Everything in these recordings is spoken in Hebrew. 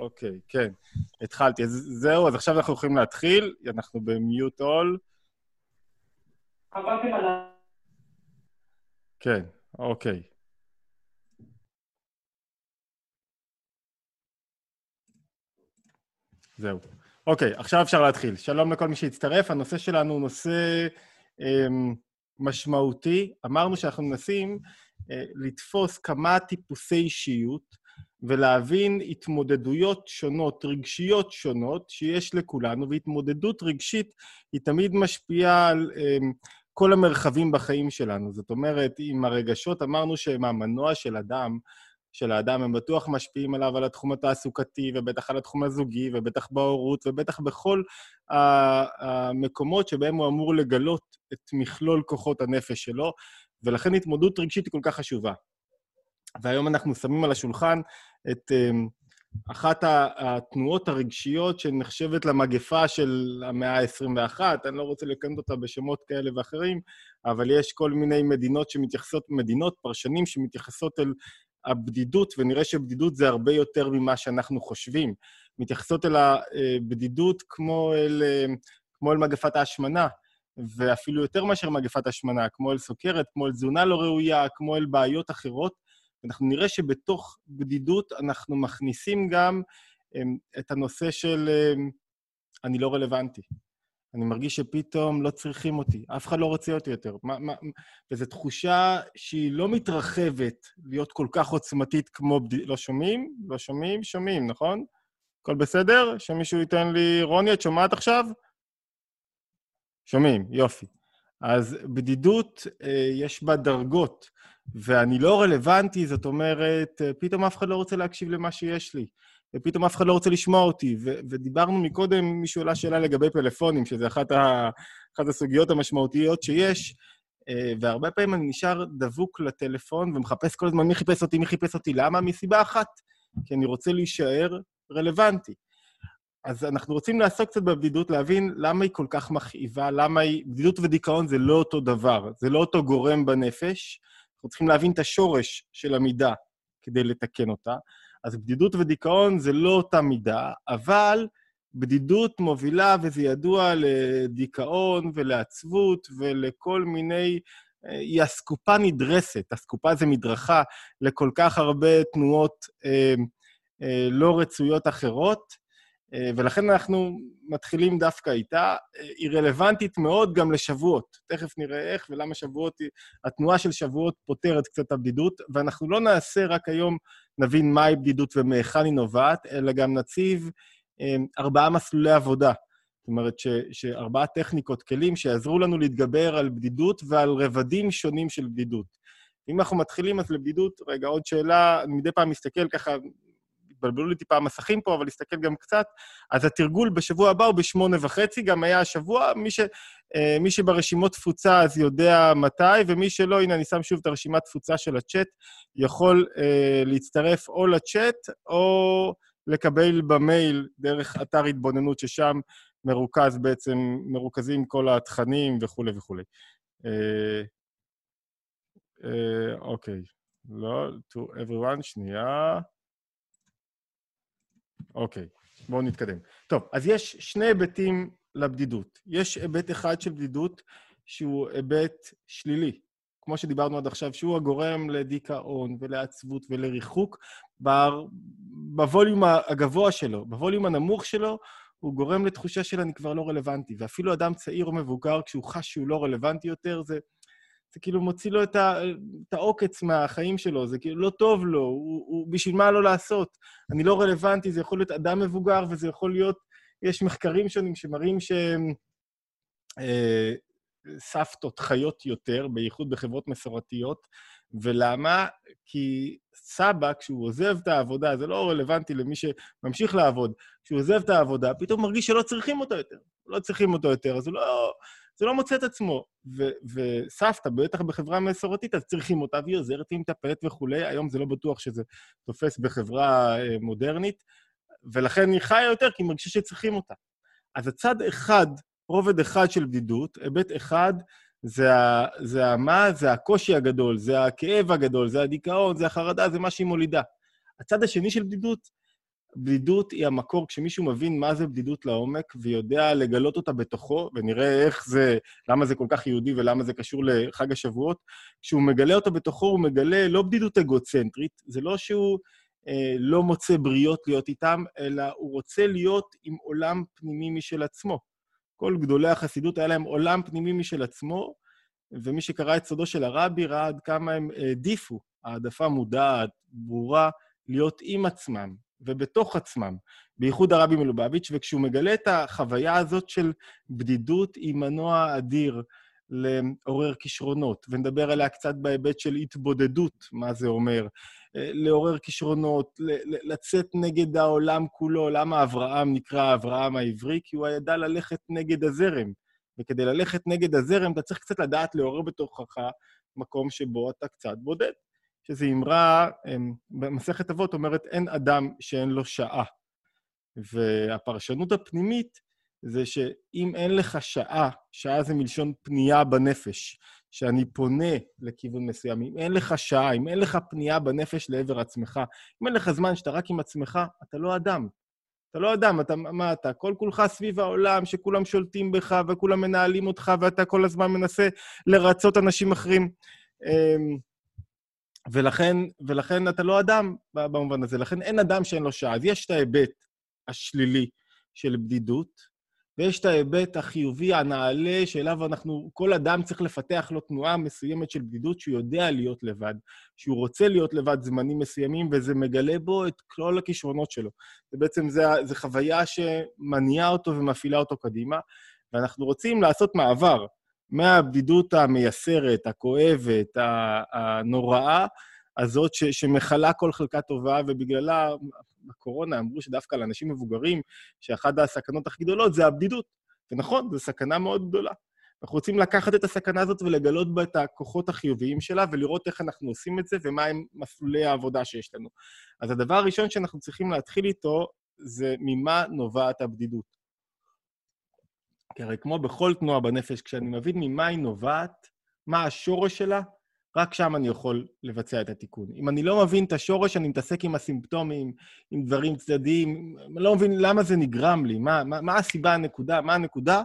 אוקיי, כן, התחלתי. אז זהו, אז עכשיו אנחנו יכולים להתחיל, אנחנו במיוט אול. עברתם על ה... כן, אוקיי. זהו. אוקיי, עכשיו אפשר להתחיל. שלום לכל מי שהצטרף. הנושא שלנו הוא נושא אמ, משמעותי. אמרנו שאנחנו מנסים אה, לתפוס כמה טיפוסי אישיות ולהבין התמודדויות שונות, רגשיות שונות, שיש לכולנו, והתמודדות רגשית היא תמיד משפיעה על אמ, כל המרחבים בחיים שלנו. זאת אומרת, עם הרגשות, אמרנו שהם המנוע של אדם, של האדם, הם בטוח משפיעים עליו, על התחום התעסוקתי, ובטח על התחום הזוגי, ובטח בהורות, ובטח בכל המקומות שבהם הוא אמור לגלות את מכלול כוחות הנפש שלו, ולכן התמודדות רגשית היא כל כך חשובה. והיום אנחנו שמים על השולחן את אמ, אחת התנועות הרגשיות שנחשבת למגפה של המאה ה-21, אני לא רוצה לקנות אותה בשמות כאלה ואחרים, אבל יש כל מיני מדינות שמתייחסות, מדינות, פרשנים שמתייחסות אל הבדידות, ונראה שבדידות זה הרבה יותר ממה שאנחנו חושבים. מתייחסות אל הבדידות כמו אל, כמו אל מגפת ההשמנה, ואפילו יותר מאשר מגפת השמנה, כמו אל סוכרת, כמו אל תזונה לא ראויה, כמו אל בעיות אחרות. אנחנו נראה שבתוך בדידות אנחנו מכניסים גם אמ, את הנושא של אמ, אני לא רלוונטי. אני מרגיש שפתאום לא צריכים אותי, אף אחד לא רוצה אותי יותר. מה, מה, וזו תחושה שהיא לא מתרחבת להיות כל כך עוצמתית כמו... בד... לא שומעים? לא שומעים? שומעים, נכון? הכל בסדר? שמישהו ייתן לי... רוני, את שומעת עכשיו? שומעים, יופי. אז בדידות, אה, יש בה דרגות, ואני לא רלוונטי, זאת אומרת, אה, פתאום אף אחד לא רוצה להקשיב למה שיש לי. ופתאום אף אחד לא רוצה לשמוע אותי. ו- ודיברנו מקודם, מישהו עלה שאלה לגבי פלאפונים, שזה אחת, ה- אחת הסוגיות המשמעותיות שיש, אה, והרבה פעמים אני נשאר דבוק לטלפון ומחפש כל הזמן מי חיפש אותי, מי חיפש אותי. למה? מסיבה אחת, כי אני רוצה להישאר רלוונטי. אז אנחנו רוצים לעסוק קצת בבדידות, להבין למה היא כל כך מכאיבה, למה היא... בדידות ודיכאון זה לא אותו דבר, זה לא אותו גורם בנפש. אנחנו צריכים להבין את השורש של המידה כדי לתקן אותה. אז בדידות ודיכאון זה לא אותה מידה, אבל בדידות מובילה, וזה ידוע, לדיכאון ולעצבות ולכל מיני... אה, היא אסקופה נדרסת, אסקופה זה מדרכה לכל כך הרבה תנועות אה, אה, לא רצויות אחרות, ולכן אנחנו מתחילים דווקא איתה. אה, היא רלוונטית מאוד גם לשבועות. תכף נראה איך ולמה שבועות, התנועה של שבועות פותרת קצת את הבדידות, ואנחנו לא נעשה רק היום, נבין מהי בדידות ומהיכן היא נובעת, אלא גם נציב אה, ארבעה מסלולי עבודה. זאת אומרת, ש, שארבעה טכניקות, כלים שיעזרו לנו להתגבר על בדידות ועל רבדים שונים של בדידות. אם אנחנו מתחילים, אז לבדידות, רגע, עוד שאלה, אני מדי פעם מסתכל ככה, התבלבלו לי טיפה המסכים פה, אבל להסתכל גם קצת. אז התרגול בשבוע הבא הוא בשמונה וחצי, גם היה השבוע. מי, ש, אה, מי שברשימות תפוצה אז יודע מתי, ומי שלא, הנה, אני שם שוב את הרשימת תפוצה של הצ'אט, יכול אה, להצטרף או לצ'אט או לקבל במייל דרך אתר התבוננות, ששם מרוכז בעצם, מרוכזים כל התכנים וכולי וכולי. אה, אה, אוקיי. לא, to everyone, שנייה. אוקיי, בואו נתקדם. טוב, אז יש שני היבטים לבדידות. יש היבט אחד של בדידות שהוא היבט שלילי, כמו שדיברנו עד עכשיו, שהוא הגורם לדיכאון ולעצבות ולריחוק בווליום הגבוה שלו. בווליום הנמוך שלו הוא גורם לתחושה של אני כבר לא רלוונטי. ואפילו אדם צעיר או מבוגר, כשהוא חש שהוא לא רלוונטי יותר, זה זה כאילו מוציא לו את, ה, את העוקץ מהחיים שלו, זה כאילו לא טוב לו, הוא, הוא, בשביל מה לא לעשות? אני לא רלוונטי, זה יכול להיות אדם מבוגר וזה יכול להיות, יש מחקרים שונים שמראים שהם אה, סבתות חיות יותר, בייחוד בחברות מסורתיות, ולמה? כי סבא, כשהוא עוזב את העבודה, זה לא רלוונטי למי שממשיך לעבוד, כשהוא עוזב את העבודה, פתאום מרגיש שלא צריכים אותו יותר. לא צריכים אותו יותר, אז הוא לא... זה לא מוצא את עצמו. ו- וסבתא, בטח בחברה מסורתית, אז צריכים אותה, והיא עוזרת, היא מטפלת וכולי. היום זה לא בטוח שזה תופס בחברה אה, מודרנית, ולכן היא חיה יותר, כי היא מרגישה שצריכים אותה. אז הצד אחד, רובד אחד של בדידות, היבט אחד, זה, ה, זה המה, זה הקושי הגדול, זה הכאב הגדול, זה הדיכאון, זה החרדה, זה מה שהיא מולידה. הצד השני של בדידות, בדידות היא המקור, כשמישהו מבין מה זה בדידות לעומק ויודע לגלות אותה בתוכו, ונראה איך זה, למה זה כל כך יהודי ולמה זה קשור לחג השבועות, כשהוא מגלה אותה בתוכו, הוא מגלה לא בדידות אגוצנטרית, זה לא שהוא אה, לא מוצא בריות להיות איתם, אלא הוא רוצה להיות עם עולם פנימי משל עצמו. כל גדולי החסידות היה להם עולם פנימי משל עצמו, ומי שקרא את סודו של הרבי ראה עד כמה הם העדיפו, העדפה מודעת, ברורה, להיות עם עצמם ובתוך עצמם, בייחוד הרבי מלובביץ', וכשהוא מגלה את החוויה הזאת של בדידות עם מנוע אדיר לעורר כישרונות, ונדבר עליה קצת בהיבט של התבודדות, מה זה אומר, אה, לעורר כישרונות, לצאת נגד העולם כולו. למה אברהם נקרא אברהם העברי? כי הוא ידע ללכת נגד הזרם. וכדי ללכת נגד הזרם, אתה צריך קצת לדעת לעורר בתוכך מקום שבו אתה קצת בודד. שזו אמרה, אמ, במסכת אבות אומרת, אין אדם שאין לו שעה. והפרשנות הפנימית זה שאם אין לך שעה, שעה זה מלשון פנייה בנפש, שאני פונה לכיוון מסוים, אם אין לך שעה, אם אין לך פנייה בנפש לעבר עצמך, אם אין לך זמן שאתה רק עם עצמך, אתה לא אדם. אתה לא אדם, אתה, מה אתה? כל כולך סביב העולם, שכולם שולטים בך וכולם מנהלים אותך, ואתה כל הזמן מנסה לרצות אנשים אחרים. ולכן, ולכן אתה לא אדם במובן הזה, לכן אין אדם שאין לו שעה. אז יש את ההיבט השלילי של בדידות, ויש את ההיבט החיובי, הנעלה, שאליו אנחנו, כל אדם צריך לפתח לו תנועה מסוימת של בדידות, שהוא יודע להיות לבד, שהוא רוצה להיות לבד זמנים מסוימים, וזה מגלה בו את כל הכישרונות שלו. ובעצם זו חוויה שמניעה אותו ומפעילה אותו קדימה, ואנחנו רוצים לעשות מעבר מהבדידות המייסרת, הכואבת, הנוראה, הזאת ש, שמכלה כל חלקה טובה, ובגללה בקורונה אמרו שדווקא לאנשים מבוגרים, שאחת הסכנות הכי גדולות זה הבדידות. ונכון, זו סכנה מאוד גדולה. אנחנו רוצים לקחת את הסכנה הזאת ולגלות בה את הכוחות החיוביים שלה, ולראות איך אנחנו עושים את זה ומהם מסלולי העבודה שיש לנו. אז הדבר הראשון שאנחנו צריכים להתחיל איתו זה ממה נובעת הבדידות. כי הרי כמו בכל תנועה בנפש, כשאני מבין ממה היא נובעת, מה השורש שלה, רק שם אני יכול לבצע את התיקון. אם אני לא מבין את השורש, אני מתעסק עם הסימפטומים, עם דברים צדדיים, אני לא מבין למה זה נגרם לי, מה, מה, מה הסיבה, הנקודה, מה הנקודה,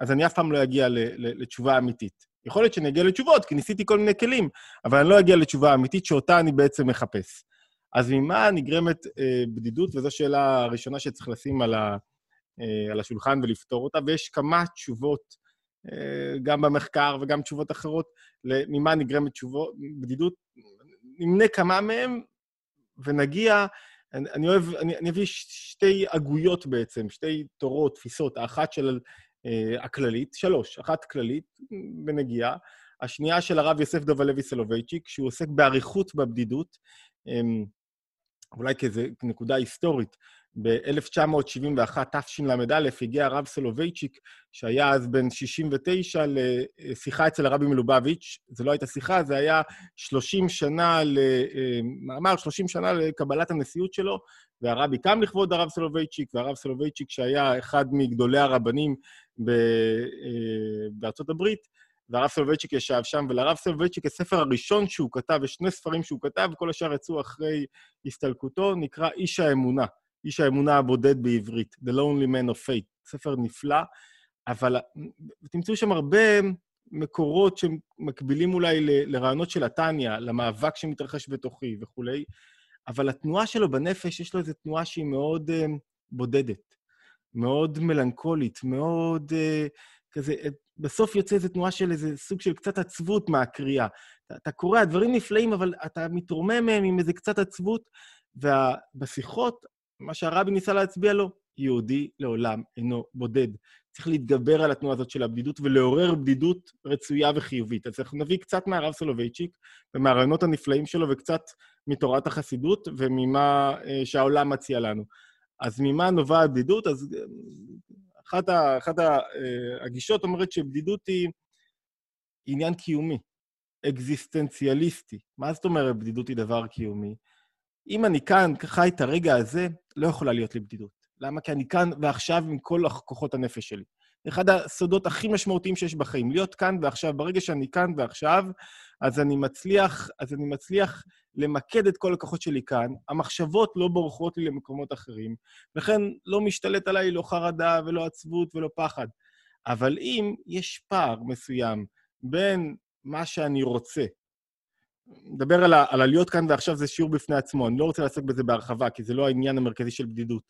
אז אני אף פעם לא אגיע ל, ל, לתשובה אמיתית. יכול להיות שאני אגיע לתשובות, כי ניסיתי כל מיני כלים, אבל אני לא אגיע לתשובה אמיתית שאותה אני בעצם מחפש. אז ממה נגרמת אה, בדידות? וזו השאלה הראשונה שצריך לשים על, ה, על השולחן ולפתור אותה, ויש כמה תשובות אה, גם במחקר וגם תשובות אחרות, ממה נגרמת תשובות, בדידות. נמנה כמה מהם ונגיע, אני, אני אוהב, אני, אני אביא שתי הגויות בעצם, שתי תורות, תפיסות, האחת של אה, הכללית, שלוש, אחת כללית ונגיעה, השנייה של הרב יוסף דוב הלוי סולובייצ'יק, שהוא עוסק באריכות בבדידות, אה, אולי כאיזו נקודה היסטורית. ב-1971, תשל"א, הגיע הרב סולובייצ'יק, שהיה אז בן 69, לשיחה אצל הרבי מלובביץ'. זו לא הייתה שיחה, זה היה 30 שנה, מאמר 30 שנה לקבלת הנשיאות שלו, והרבי קם לכבוד הרב סולובייצ'יק, והרב סולובייצ'יק, שהיה אחד מגדולי הרבנים אה, בארצות הברית, והרב סולובייצ'יק ישב שם, ולרב סולובייצ'יק, הספר הראשון שהוא כתב, ושני ספרים שהוא כתב, כל השאר יצאו אחרי הסתלקותו, נקרא איש האמונה. איש האמונה הבודד בעברית, The Lonely Man of Faith, ספר נפלא, אבל תמצאו שם הרבה מקורות שמקבילים אולי ל, לרעיונות של התניא, למאבק שמתרחש בתוכי וכולי, אבל התנועה שלו בנפש, יש לו איזו תנועה שהיא מאוד uh, בודדת, מאוד מלנכולית, מאוד uh, כזה, uh, בסוף יוצא איזו תנועה של איזה סוג של קצת עצבות מהקריאה. אתה, אתה קורא, הדברים נפלאים, אבל אתה מתרומם מהם עם איזה קצת עצבות, ובשיחות מה שהרבי ניסה להצביע לו, יהודי לעולם אינו בודד. צריך להתגבר על התנועה הזאת של הבדידות ולעורר בדידות רצויה וחיובית. אז אנחנו נביא קצת מהרב סולובייצ'יק ומהרעיונות הנפלאים שלו וקצת מתורת החסידות וממה אה, שהעולם מציע לנו. אז ממה נובעת בדידות? אז אה, אחת, ה, אחת אה, הגישות אומרת שבדידות היא עניין קיומי, אקזיסטנציאליסטי. מה זאת אומרת בדידות היא דבר קיומי? אם אני כאן חי את הרגע הזה, לא יכולה להיות לי בדידות. למה? כי אני כאן ועכשיו עם כל כוחות הנפש שלי. אחד הסודות הכי משמעותיים שיש בחיים, להיות כאן ועכשיו. ברגע שאני כאן ועכשיו, אז אני מצליח, אז אני מצליח למקד את כל הכוחות שלי כאן. המחשבות לא בורחות לי למקומות אחרים, לכן לא משתלט עליי לא חרדה ולא עצבות ולא פחד. אבל אם יש פער מסוים בין מה שאני רוצה, נדבר על, ה, על הלהיות כאן ועכשיו זה שיעור בפני עצמו, אני לא רוצה לעסוק בזה בהרחבה, כי זה לא העניין המרכזי של בדידות,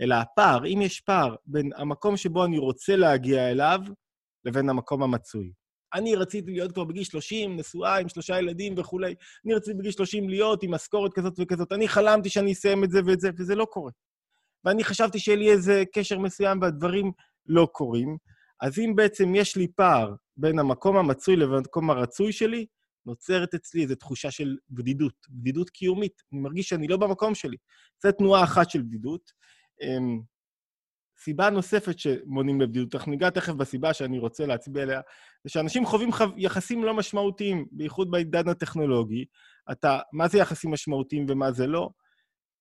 אלא הפער, אם יש פער בין המקום שבו אני רוצה להגיע אליו, לבין המקום המצוי. אני רציתי להיות כבר בגיל 30, נשואה עם שלושה ילדים וכולי. אני רציתי בגיל 30 להיות עם משכורת כזאת וכזאת. אני חלמתי שאני אסיים את זה ואת זה, וזה לא קורה. ואני חשבתי שיהיה לי איזה קשר מסוים והדברים לא קורים. אז אם בעצם יש לי פער בין המקום המצוי לבין המקום הרצוי שלי, נוצרת אצלי איזו תחושה של בדידות, בדידות קיומית. אני מרגיש שאני לא במקום שלי. זו תנועה אחת של בדידות. אמ, סיבה נוספת שמונים לבדידות, אנחנו ניגע תכף בסיבה שאני רוצה להצביע עליה, זה שאנשים חווים חו... יחסים לא משמעותיים, בייחוד בעידן הטכנולוגי. אתה, מה זה יחסים משמעותיים ומה זה לא?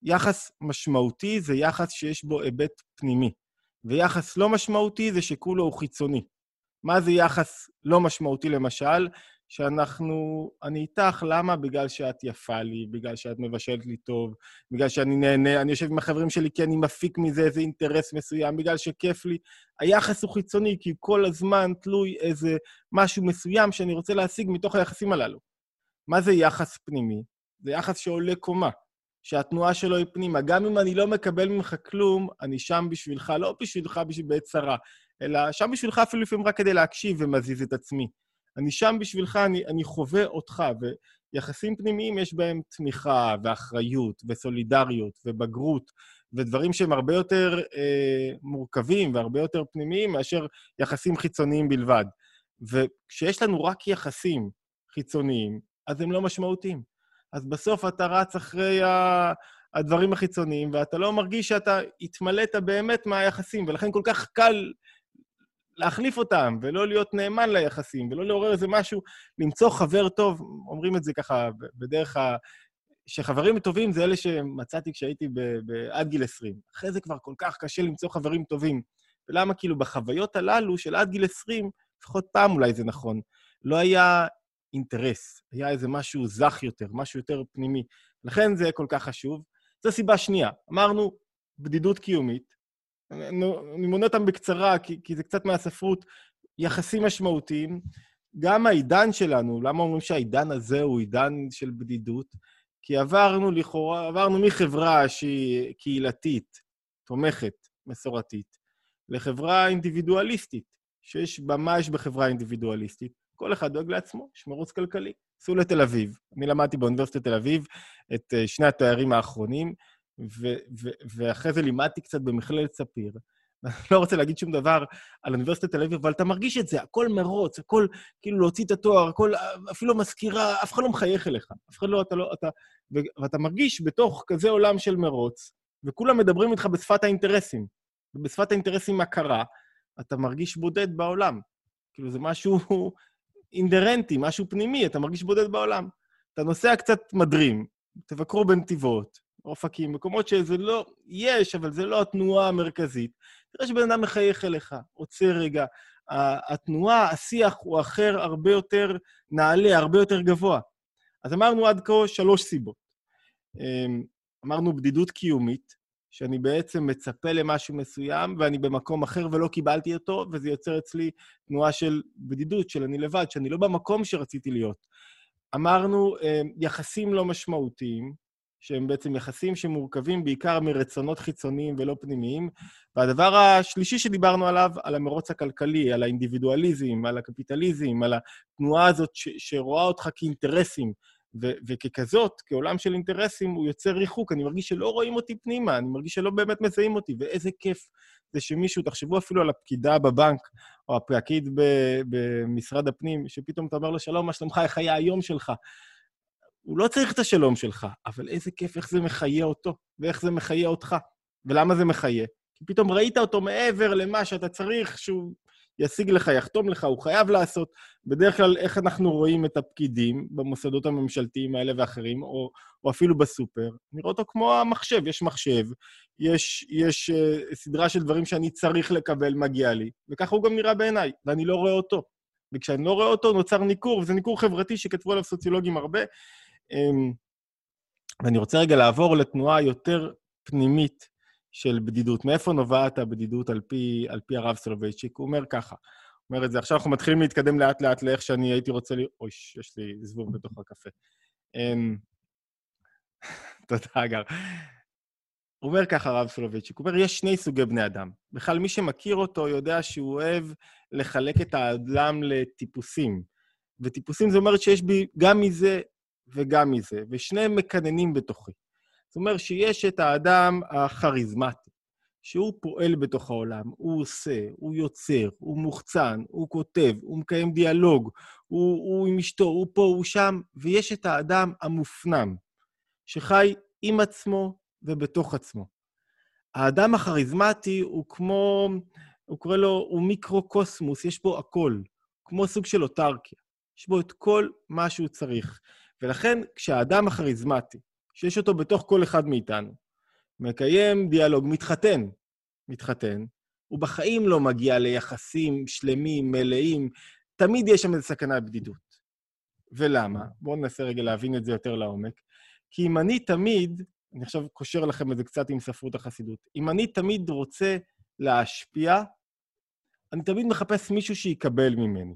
יחס משמעותי זה יחס שיש בו היבט פנימי, ויחס לא משמעותי זה שכולו הוא חיצוני. מה זה יחס לא משמעותי, למשל? שאנחנו, אני איתך, למה? בגלל שאת יפה לי, בגלל שאת מבשלת לי טוב, בגלל שאני נהנה, אני יושב עם החברים שלי כי אני מפיק מזה איזה אינטרס מסוים, בגלל שכיף לי. היחס הוא חיצוני, כי כל הזמן תלוי איזה משהו מסוים שאני רוצה להשיג מתוך היחסים הללו. מה זה יחס פנימי? זה יחס שעולה קומה, שהתנועה שלו היא פנימה. גם אם אני לא מקבל ממך כלום, אני שם בשבילך, לא בשבילך בשביל בעת צרה, אלא שם בשבילך אפילו לפעמים רק כדי להקשיב ומזיז את עצמי. אני שם בשבילך, אני, אני חווה אותך, ויחסים פנימיים יש בהם תמיכה ואחריות וסולידריות ובגרות, ודברים שהם הרבה יותר אה, מורכבים והרבה יותר פנימיים מאשר יחסים חיצוניים בלבד. וכשיש לנו רק יחסים חיצוניים, אז הם לא משמעותיים. אז בסוף אתה רץ אחרי ה... הדברים החיצוניים, ואתה לא מרגיש שאתה התמלאת באמת מהיחסים, ולכן כל כך קל להחליף אותם, ולא להיות נאמן ליחסים, ולא לעורר איזה משהו, למצוא חבר טוב, אומרים את זה ככה בדרך ה... שחברים טובים זה אלה שמצאתי כשהייתי ב... ב... עד גיל 20. אחרי זה כבר כל כך קשה למצוא חברים טובים. ולמה? כאילו, בחוויות הללו של עד גיל 20, לפחות פעם אולי זה נכון, לא היה אינטרס, היה איזה משהו זך יותר, משהו יותר פנימי. לכן זה כל כך חשוב. זו סיבה שנייה. אמרנו, בדידות קיומית, אני מונה אותם בקצרה, כי, כי זה קצת מהספרות, יחסים משמעותיים. גם העידן שלנו, למה אומרים שהעידן הזה הוא עידן של בדידות? כי עברנו לכאורה, עברנו מחברה שהיא קהילתית, תומכת, מסורתית, לחברה אינדיבידואליסטית, שיש בה, מה יש בחברה אינדיבידואליסטית? כל אחד דואג לעצמו, יש מרוץ כלכלי. סעו לתל אביב. אני למדתי באוניברסיטת תל אביב את אה, שני התארים האחרונים, ואחרי זה לימדתי קצת במכללת ספיר. לא רוצה להגיד שום דבר על אוניברסיטת תל אביב, אבל אתה מרגיש את זה, הכל מרוץ, הכל כאילו להוציא את התואר, הכל, אפילו מזכירה, אף אחד לא מחייך אליך. אף אחד לא, אתה לא, אתה... ו- ואתה מרגיש בתוך כזה עולם של מרוץ, וכולם מדברים איתך בשפת האינטרסים. ובשפת האינטרסים הקרה, אתה מרגיש בודד בעולם. כאילו, זה משהו אינדרנטי, משהו פנימי, אתה מרגיש בודד בעולם. אתה נוסע קצת מדרים, תבקרו בנתיבות, אופקים, מקומות שזה לא, יש, אבל זה לא התנועה המרכזית. תראה שבן אדם מחייך אליך, עוצר רגע. התנועה, השיח הוא אחר, הרבה יותר נעלה, הרבה יותר גבוה. אז אמרנו עד כה שלוש סיבות. אמ, אמרנו בדידות קיומית, שאני בעצם מצפה למשהו מסוים ואני במקום אחר ולא קיבלתי אותו, וזה יוצר אצלי תנועה של בדידות, של אני לבד, שאני לא במקום שרציתי להיות. אמרנו אמ, יחסים לא משמעותיים, שהם בעצם יחסים שמורכבים בעיקר מרצונות חיצוניים ולא פנימיים. והדבר השלישי שדיברנו עליו, על המרוץ הכלכלי, על האינדיבידואליזם, על הקפיטליזם, על התנועה הזאת ש- שרואה אותך כאינטרסים, ו- וככזאת, כעולם של אינטרסים, הוא יוצר ריחוק. אני מרגיש שלא רואים אותי פנימה, אני מרגיש שלא באמת מזהים אותי, ואיזה כיף זה שמישהו, תחשבו אפילו על הפקידה בבנק, או הפקיד במשרד הפנים, שפתאום אתה אומר לו, שלום, מה שלומך, איך היה היום שלך? הוא לא צריך את השלום שלך, אבל איזה כיף איך זה מחיה אותו, ואיך זה מחיה אותך. ולמה זה מחיה? כי פתאום ראית אותו מעבר למה שאתה צריך, שהוא ישיג לך, יחתום לך, הוא חייב לעשות. בדרך כלל, איך אנחנו רואים את הפקידים במוסדות הממשלתיים האלה ואחרים, או, או אפילו בסופר? נראה אותו כמו המחשב, יש מחשב, יש, יש uh, סדרה של דברים שאני צריך לקבל, מגיע לי, וככה הוא גם נראה בעיניי, ואני לא רואה אותו. וכשאני לא רואה אותו, נוצר ניכור, וזה ניכור חברתי שכתבו עליו סוציולוגים הרבה. Um, ואני רוצה רגע לעבור לתנועה יותר פנימית של בדידות. מאיפה נובעת הבדידות על פי, על פי הרב סולובייצ'יק? הוא אומר ככה, הוא אומר את זה, עכשיו אנחנו מתחילים להתקדם לאט-לאט לאיך שאני הייתי רוצה ל... אוי, יש לי זבוב בתוך הקפה. אמ, תודה, אגר. הוא אומר ככה, הרב סולובייצ'יק, הוא אומר, יש שני סוגי בני אדם. בכלל, מי שמכיר אותו יודע שהוא אוהב לחלק את האדם לטיפוסים. וטיפוסים זה אומר שיש בי גם מזה וגם מזה, ושניהם מקננים בתוכי. זאת אומרת שיש את האדם הכריזמטי, שהוא פועל בתוך העולם, הוא עושה, הוא יוצר, הוא מוחצן, הוא כותב, הוא מקיים דיאלוג, הוא, הוא עם אשתו, הוא פה, הוא שם, ויש את האדם המופנם, שחי עם עצמו ובתוך עצמו. האדם הכריזמטי הוא כמו, הוא קורא לו, הוא מיקרו-קוסמוס, יש בו הכל, כמו סוג של אוטרקיה. יש בו את כל מה שהוא צריך. ולכן, כשהאדם הכריזמטי, שיש אותו בתוך כל אחד מאיתנו, מקיים דיאלוג, מתחתן, מתחתן, הוא בחיים לא מגיע ליחסים שלמים, מלאים, תמיד יש שם איזו סכנה בדידות. ולמה? בואו ננסה רגע להבין את זה יותר לעומק. כי אם אני תמיד, אני עכשיו קושר לכם את זה קצת עם ספרות החסידות, אם אני תמיד רוצה להשפיע, אני תמיד מחפש מישהו שיקבל ממני.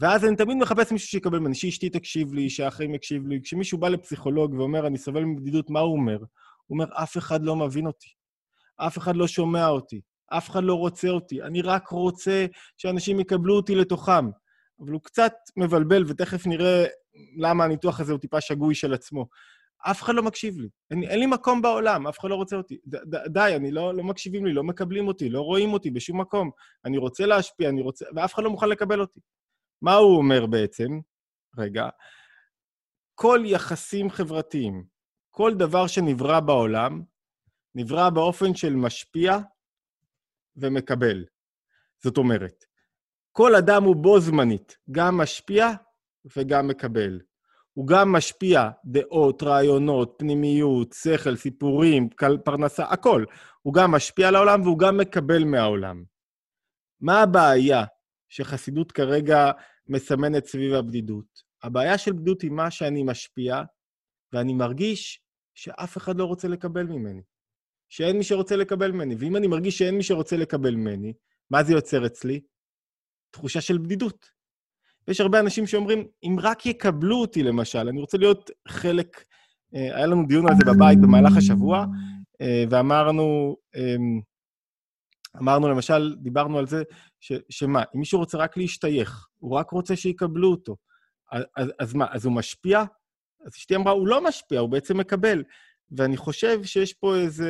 ואז אני תמיד מחפש מישהו שיקבל ממני, שאשתי תקשיב לי, שהאחים יקשיב לי. כשמישהו בא לפסיכולוג ואומר, אני סובל מבדידות, מה הוא אומר? הוא אומר, אף אחד לא מבין אותי, אף אחד לא שומע אותי, אף אחד לא רוצה אותי, אני רק רוצה שאנשים יקבלו אותי לתוכם. אבל הוא קצת מבלבל, ותכף נראה למה הניתוח הזה הוא טיפה שגוי של עצמו. אף אחד לא מקשיב לי. אין, אין לי מקום בעולם, אף אחד לא רוצה אותי. ד, ד, די, אני לא, לא מקשיבים לי, לא מקבלים אותי, לא רואים אותי בשום מקום. אני רוצה להשפיע, אני רוצה... ואף אחד לא מוכן לקבל אותי. מה הוא אומר בעצם? רגע. כל יחסים חברתיים, כל דבר שנברא בעולם, נברא באופן של משפיע ומקבל. זאת אומרת, כל אדם הוא בו זמנית, גם משפיע וגם מקבל. הוא גם משפיע דעות, רעיונות, פנימיות, שכל, סיפורים, פרנסה, הכל. הוא גם משפיע על העולם והוא גם מקבל מהעולם. מה הבעיה שחסידות כרגע מסמנת סביב הבדידות. הבעיה של בדידות היא מה שאני משפיע, ואני מרגיש שאף אחד לא רוצה לקבל ממני. שאין מי שרוצה לקבל ממני. ואם אני מרגיש שאין מי שרוצה לקבל ממני, מה זה יוצר אצלי? תחושה של בדידות. ויש הרבה אנשים שאומרים, אם רק יקבלו אותי, למשל, אני רוצה להיות חלק... אה, היה לנו דיון על זה בבית במהלך השבוע, אה, ואמרנו, אמ, אמרנו למשל, דיברנו על זה, ש, שמה, אם מישהו רוצה רק להשתייך, הוא רק רוצה שיקבלו אותו, אז, אז, מה, אז הוא משפיע? אז אשתי אמרה, הוא לא משפיע, הוא בעצם מקבל. ואני חושב שיש פה איזו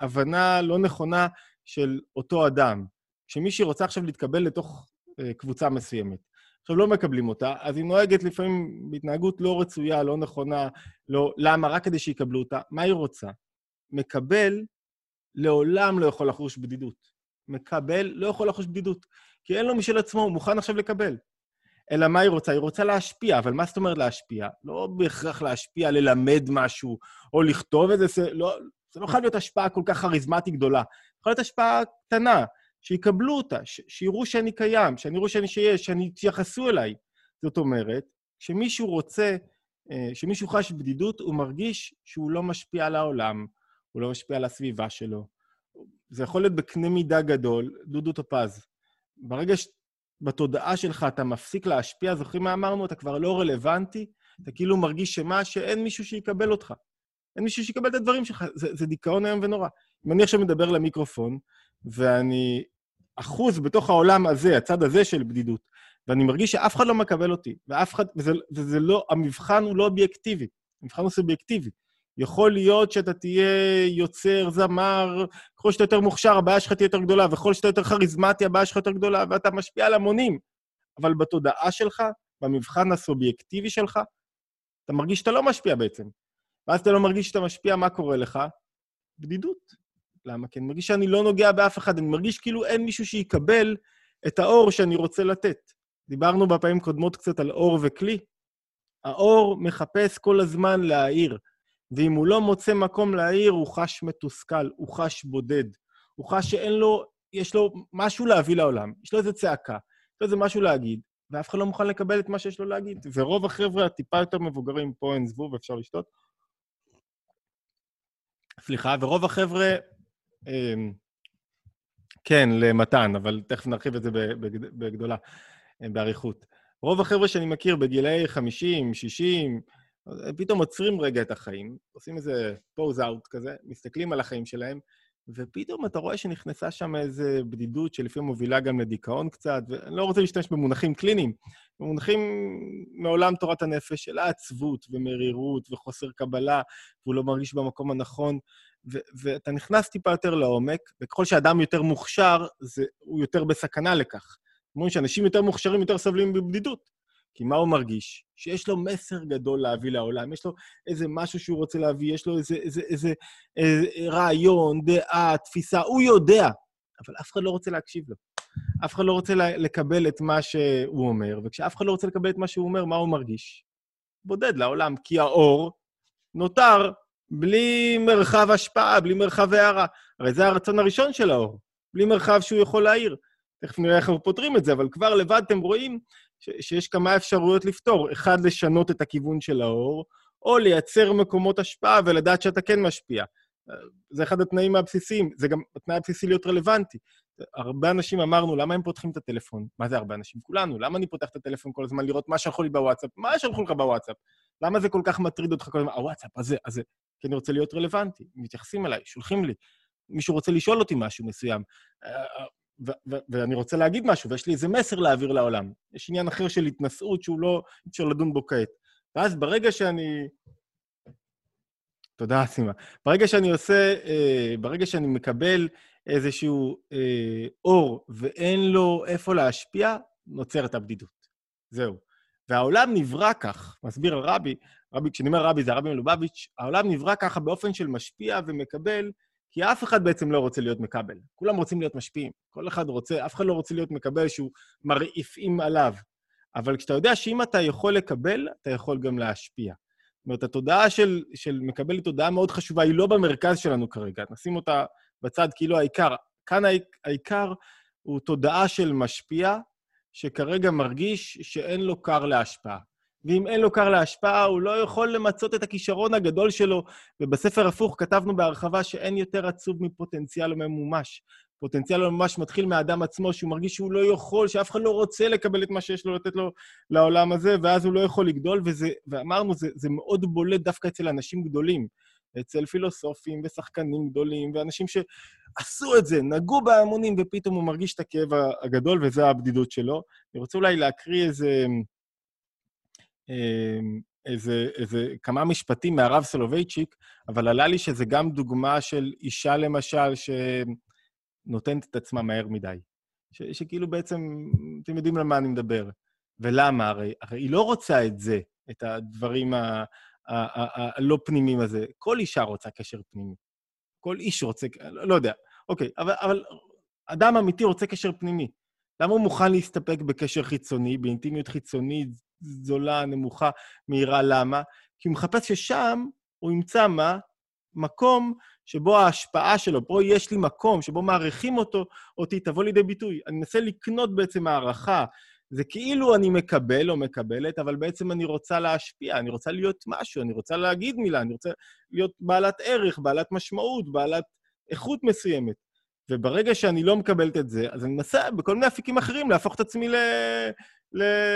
הבנה לא נכונה של אותו אדם. כשמישהי רוצה עכשיו להתקבל לתוך uh, קבוצה מסוימת, עכשיו לא מקבלים אותה, אז היא נוהגת לפעמים בהתנהגות לא רצויה, לא נכונה, לא... למה? רק כדי שיקבלו אותה. מה היא רוצה? מקבל לעולם לא יכול לחוש בדידות. מקבל לא יכול לחוש בדידות, כי אין לו משל עצמו, הוא מוכן עכשיו לקבל. אלא מה היא רוצה? היא רוצה להשפיע, אבל מה זאת אומרת להשפיע? לא בהכרח להשפיע, ללמד משהו, או לכתוב איזה... זה לא, זה לא חייב להיות השפעה כל כך כריזמטית גדולה. יכולה להיות השפעה קטנה, שיקבלו אותה, ש- שיראו שאני קיים, שאני רואה שאני שיש, שאני יתייחסו אליי. זאת אומרת, כשמישהו רוצה, אה, כשמישהו חש בדידות, הוא מרגיש שהוא לא משפיע על העולם, הוא לא משפיע על הסביבה שלו. זה יכול להיות בקנה מידה גדול, דודו טופז. ברגע שבתודעה שלך אתה מפסיק להשפיע, זוכרים מה אמרנו? אתה כבר לא רלוונטי, אתה כאילו מרגיש שמה, שאין מישהו שיקבל אותך. אין מישהו שיקבל את הדברים שלך. זה, זה דיכאון איום ונורא. אם אני עכשיו מדבר למיקרופון, ואני אחוז בתוך העולם הזה, הצד הזה של בדידות, ואני מרגיש שאף אחד לא מקבל אותי, ואף אחד, וזה, וזה לא, המבחן הוא לא אובייקטיבי, המבחן הוא סובייקטיבי. יכול להיות שאתה תהיה יוצר, זמר, ככל שאתה יותר מוכשר, הבעיה שלך תהיה יותר גדולה, וככל שאתה יותר כריזמטי, הבעיה שלך יותר גדולה, ואתה משפיע על המונים. אבל בתודעה שלך, במבחן הסובייקטיבי שלך, אתה מרגיש שאתה לא משפיע בעצם. ואז אתה לא מרגיש שאתה משפיע, מה קורה לך? בדידות. למה? כי אני מרגיש שאני לא נוגע באף אחד, אני מרגיש כאילו אין מישהו שיקבל את האור שאני רוצה לתת. דיברנו בפעמים קודמות קצת על אור וכלי. האור מחפש כל הזמן להאיר, ואם הוא לא מוצא מקום להאיר, הוא חש מתוסכל, הוא חש בודד. הוא חש שאין לו, יש לו משהו להביא לעולם, יש לו איזה צעקה, יש לו איזה משהו להגיד, ואף אחד לא מוכן לקבל את מה שיש לו להגיד. ורוב החבר'ה הטיפה יותר מבוגרים, פה אין זבוב, אפשר לשתות. סליחה, ורוב החבר'ה, אמ, כן, למתן, אבל תכף נרחיב את זה בגדולה, אה, באריכות. רוב החבר'ה שאני מכיר בגילאי 50, 60, פתאום עוצרים רגע את החיים, עושים איזה פוז אאוט כזה, מסתכלים על החיים שלהם, ופתאום אתה רואה שנכנסה שם איזו בדידות שלפעמים מובילה גם לדיכאון קצת, ואני לא רוצה להשתמש במונחים קליניים, במונחים מעולם תורת הנפש של עצבות ומרירות וחוסר קבלה, והוא לא מרגיש במקום הנכון, ו- ואתה נכנס טיפה יותר לעומק, וככל שאדם יותר מוכשר, זה, הוא יותר בסכנה לכך. אומרים שאנשים יותר מוכשרים יותר סובלים בבדידות. כי מה הוא מרגיש? שיש לו מסר גדול להביא לעולם, יש לו איזה משהו שהוא רוצה להביא, יש לו איזה, איזה, איזה, איזה רעיון, דעה, תפיסה, הוא יודע, אבל אף אחד לא רוצה להקשיב לו. אף אחד לא רוצה לקבל את מה שהוא אומר, וכשאף אחד לא רוצה לקבל את מה שהוא אומר, מה הוא מרגיש? בודד לעולם, כי האור נותר בלי מרחב השפעה, בלי מרחב הערה. הרי זה הרצון הראשון של האור, בלי מרחב שהוא יכול להעיר. תכף נראה איך אנחנו פותרים את זה, אבל כבר לבד אתם רואים שיש כמה אפשרויות לפתור. אחד, לשנות את הכיוון של האור, או לייצר מקומות השפעה ולדעת שאתה כן משפיע. זה אחד התנאים הבסיסיים, זה גם התנאי הבסיסי להיות רלוונטי. הרבה אנשים אמרנו, למה הם פותחים את הטלפון? מה זה הרבה אנשים? כולנו. למה אני פותח את הטלפון כל הזמן לראות מה שלחו לי בוואטסאפ? מה שלחו לך בוואטסאפ? למה זה כל כך מטריד אותך כל הזמן? הוואטסאפ, הזה, הזה. כי אני רוצה להיות רלוונטי. מתייחסים אליי, שולחים לי. מישהו רוצה לשאול אותי משהו מסוים. ואני רוצה להגיד משהו, ויש לי איזה מסר להעביר לעולם. יש עניין אחר של התנשאות שהוא לא, אפשר לדון בו כעת. ואז ברגע שאני... תודה, סימה. ברגע שאני עושה, אה, ברגע שאני מקבל איזשהו אה, אור ואין לו איפה להשפיע, נוצרת הבדידות. זהו. והעולם נברא כך, מסביר הרבי, רבי, כשאני אומר רבי זה הרבי מלובביץ', העולם נברא ככה באופן של משפיע ומקבל כי אף אחד בעצם לא רוצה להיות מקבל. כולם רוצים להיות משפיעים. כל אחד רוצה, אף אחד לא רוצה להיות מקבל שהוא מרעיפים עליו. אבל כשאתה יודע שאם אתה יכול לקבל, אתה יכול גם להשפיע. זאת אומרת, התודעה של, של מקבל היא תודעה מאוד חשובה, היא לא במרכז שלנו כרגע. נשים אותה בצד כאילו העיקר. כאן העיקר הוא תודעה של משפיע, שכרגע מרגיש שאין לו קר להשפעה. ואם אין לו קר להשפעה, הוא לא יכול למצות את הכישרון הגדול שלו. ובספר הפוך כתבנו בהרחבה שאין יותר עצוב מפוטנציאל ממומש. פוטנציאל ממומש מתחיל מהאדם עצמו, שהוא מרגיש שהוא לא יכול, שאף אחד לא רוצה לקבל את מה שיש לו לתת לו לעולם הזה, ואז הוא לא יכול לגדול, וזה, ואמרנו, זה, זה מאוד בולט דווקא אצל אנשים גדולים. אצל פילוסופים ושחקנים גדולים, ואנשים שעשו את זה, נגעו בהמונים, ופתאום הוא מרגיש את הכאב הגדול, וזה הבדידות שלו. אני רוצה אולי להקריא איזה... אמ, איזה, איזה כמה משפטים מהרב סולובייצ'יק, אבל עלה לי שזה גם דוגמה של אישה, למשל, שנותנת את עצמה מהר מדי. ש, שכאילו בעצם, אתם יודעים על מה אני מדבר. ולמה? הרי, הרי היא לא רוצה את זה, את הדברים הלא פנימיים הזה. כל אישה רוצה קשר פנימי. כל איש רוצה, לא, לא יודע. אוקיי, אבל, אבל אדם אמיתי רוצה קשר פנימי. למה הוא מוכן להסתפק בקשר חיצוני, באינטימיות חיצונית, זולה, נמוכה, מהירה. למה? כי הוא מחפש ששם הוא ימצא מה? מקום שבו ההשפעה שלו, פה יש לי מקום שבו מעריכים אותו, אותי, תבוא לידי ביטוי. אני מנסה לקנות בעצם הערכה. זה כאילו אני מקבל או מקבלת, אבל בעצם אני רוצה להשפיע, אני רוצה להיות משהו, אני רוצה להגיד מילה, אני רוצה להיות בעלת ערך, בעלת משמעות, בעלת איכות מסוימת. וברגע שאני לא מקבלת את זה, אז אני מנסה בכל מיני אפיקים אחרים להפוך את עצמי ל...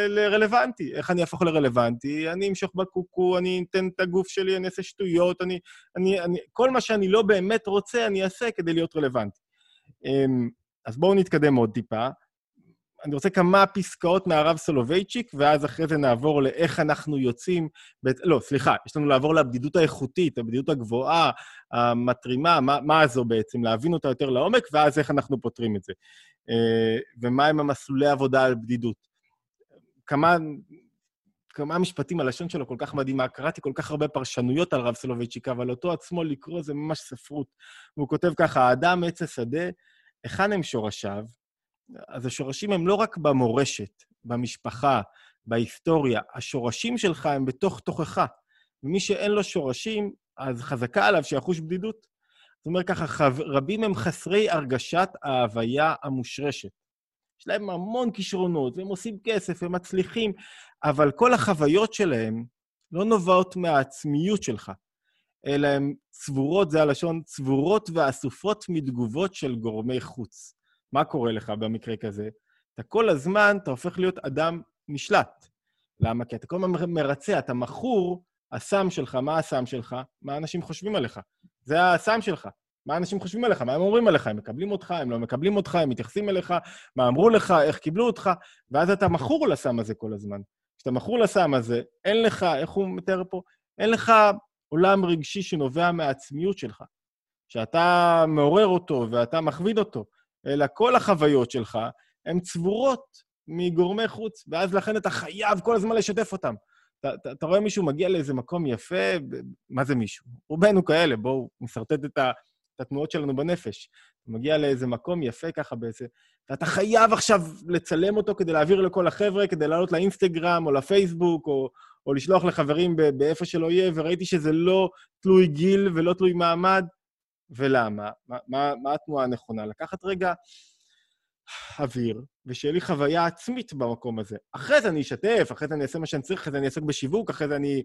לרלוונטי. איך אני אהפוך לרלוונטי? אני אמשוך בקוקו, אני אתן את הגוף שלי, אני אעשה שטויות, אני, אני, אני... כל מה שאני לא באמת רוצה, אני אעשה כדי להיות רלוונטי. אמ, אז בואו נתקדם עוד טיפה. אני רוצה כמה פסקאות מהרב סולובייצ'יק, ואז אחרי זה נעבור לאיך אנחנו יוצאים... ב... לא, סליחה, יש לנו לעבור לבדידות האיכותית, הבדידות הגבוהה, המתרימה, מה, מה זו בעצם, להבין אותה יותר לעומק, ואז איך אנחנו פותרים את זה. אה, ומהם המסלולי עבודה על בדידות. כמה, כמה משפטים, הלשון שלו כל כך מדהימה. קראתי כל כך הרבה פרשנויות על רב סולובייצ'יק, אבל אותו עצמו לקרוא זה ממש ספרות. והוא כותב ככה, האדם עץ השדה, היכן הם שורשיו? אז השורשים הם לא רק במורשת, במשפחה, בהיסטוריה, השורשים שלך הם בתוך תוכך. ומי שאין לו שורשים, אז חזקה עליו שיחוש בדידות. זאת אומרת ככה. רבים הם חסרי הרגשת ההוויה המושרשת. יש להם המון כישרונות, והם עושים כסף, הם מצליחים, אבל כל החוויות שלהם לא נובעות מהעצמיות שלך, אלא הן צבורות, זה הלשון, צבורות ואסופות מתגובות של גורמי חוץ. מה קורה לך במקרה כזה? אתה כל הזמן, אתה הופך להיות אדם נשלט. למה? כי אתה כל הזמן מרצה, אתה מכור, הסם שלך, מה הסם שלך? מה אנשים חושבים עליך? זה הסם שלך. מה אנשים חושבים עליך, מה הם אומרים עליך, הם מקבלים אותך, הם לא מקבלים אותך, הם מתייחסים אליך, מה אמרו לך, איך קיבלו אותך, ואז אתה מכור לסם הזה כל הזמן. כשאתה מכור לסם הזה, אין לך, איך הוא מתאר פה? אין לך עולם רגשי שנובע מהעצמיות שלך, שאתה מעורר אותו ואתה מכביד אותו, אלא כל החוויות שלך הן צבורות מגורמי חוץ, ואז לכן אתה חייב כל הזמן לשתף אותם. אתה, אתה, אתה רואה מישהו מגיע לאיזה מקום יפה, מה זה מישהו? רובנו כאלה, בואו נסרטט את, את התנועות שלנו בנפש. אתה מגיע לאיזה מקום יפה ככה באיזה... ואתה חייב עכשיו לצלם אותו כדי להעביר לכל החבר'ה, כדי לעלות לאינסטגרם או לפייסבוק, או, או לשלוח לחברים באיפה שלא יהיה, וראיתי שזה לא תלוי גיל ולא תלוי מעמד. ולמה? מה, מה, מה התנועה הנכונה? לקחת רגע אוויר, ושיהיה לי חוויה עצמית במקום הזה. אחרי זה אני אשתף, אחרי זה אני אעשה מה שאני צריך, אחרי זה אני אעסוק בשיווק, אחרי זה אני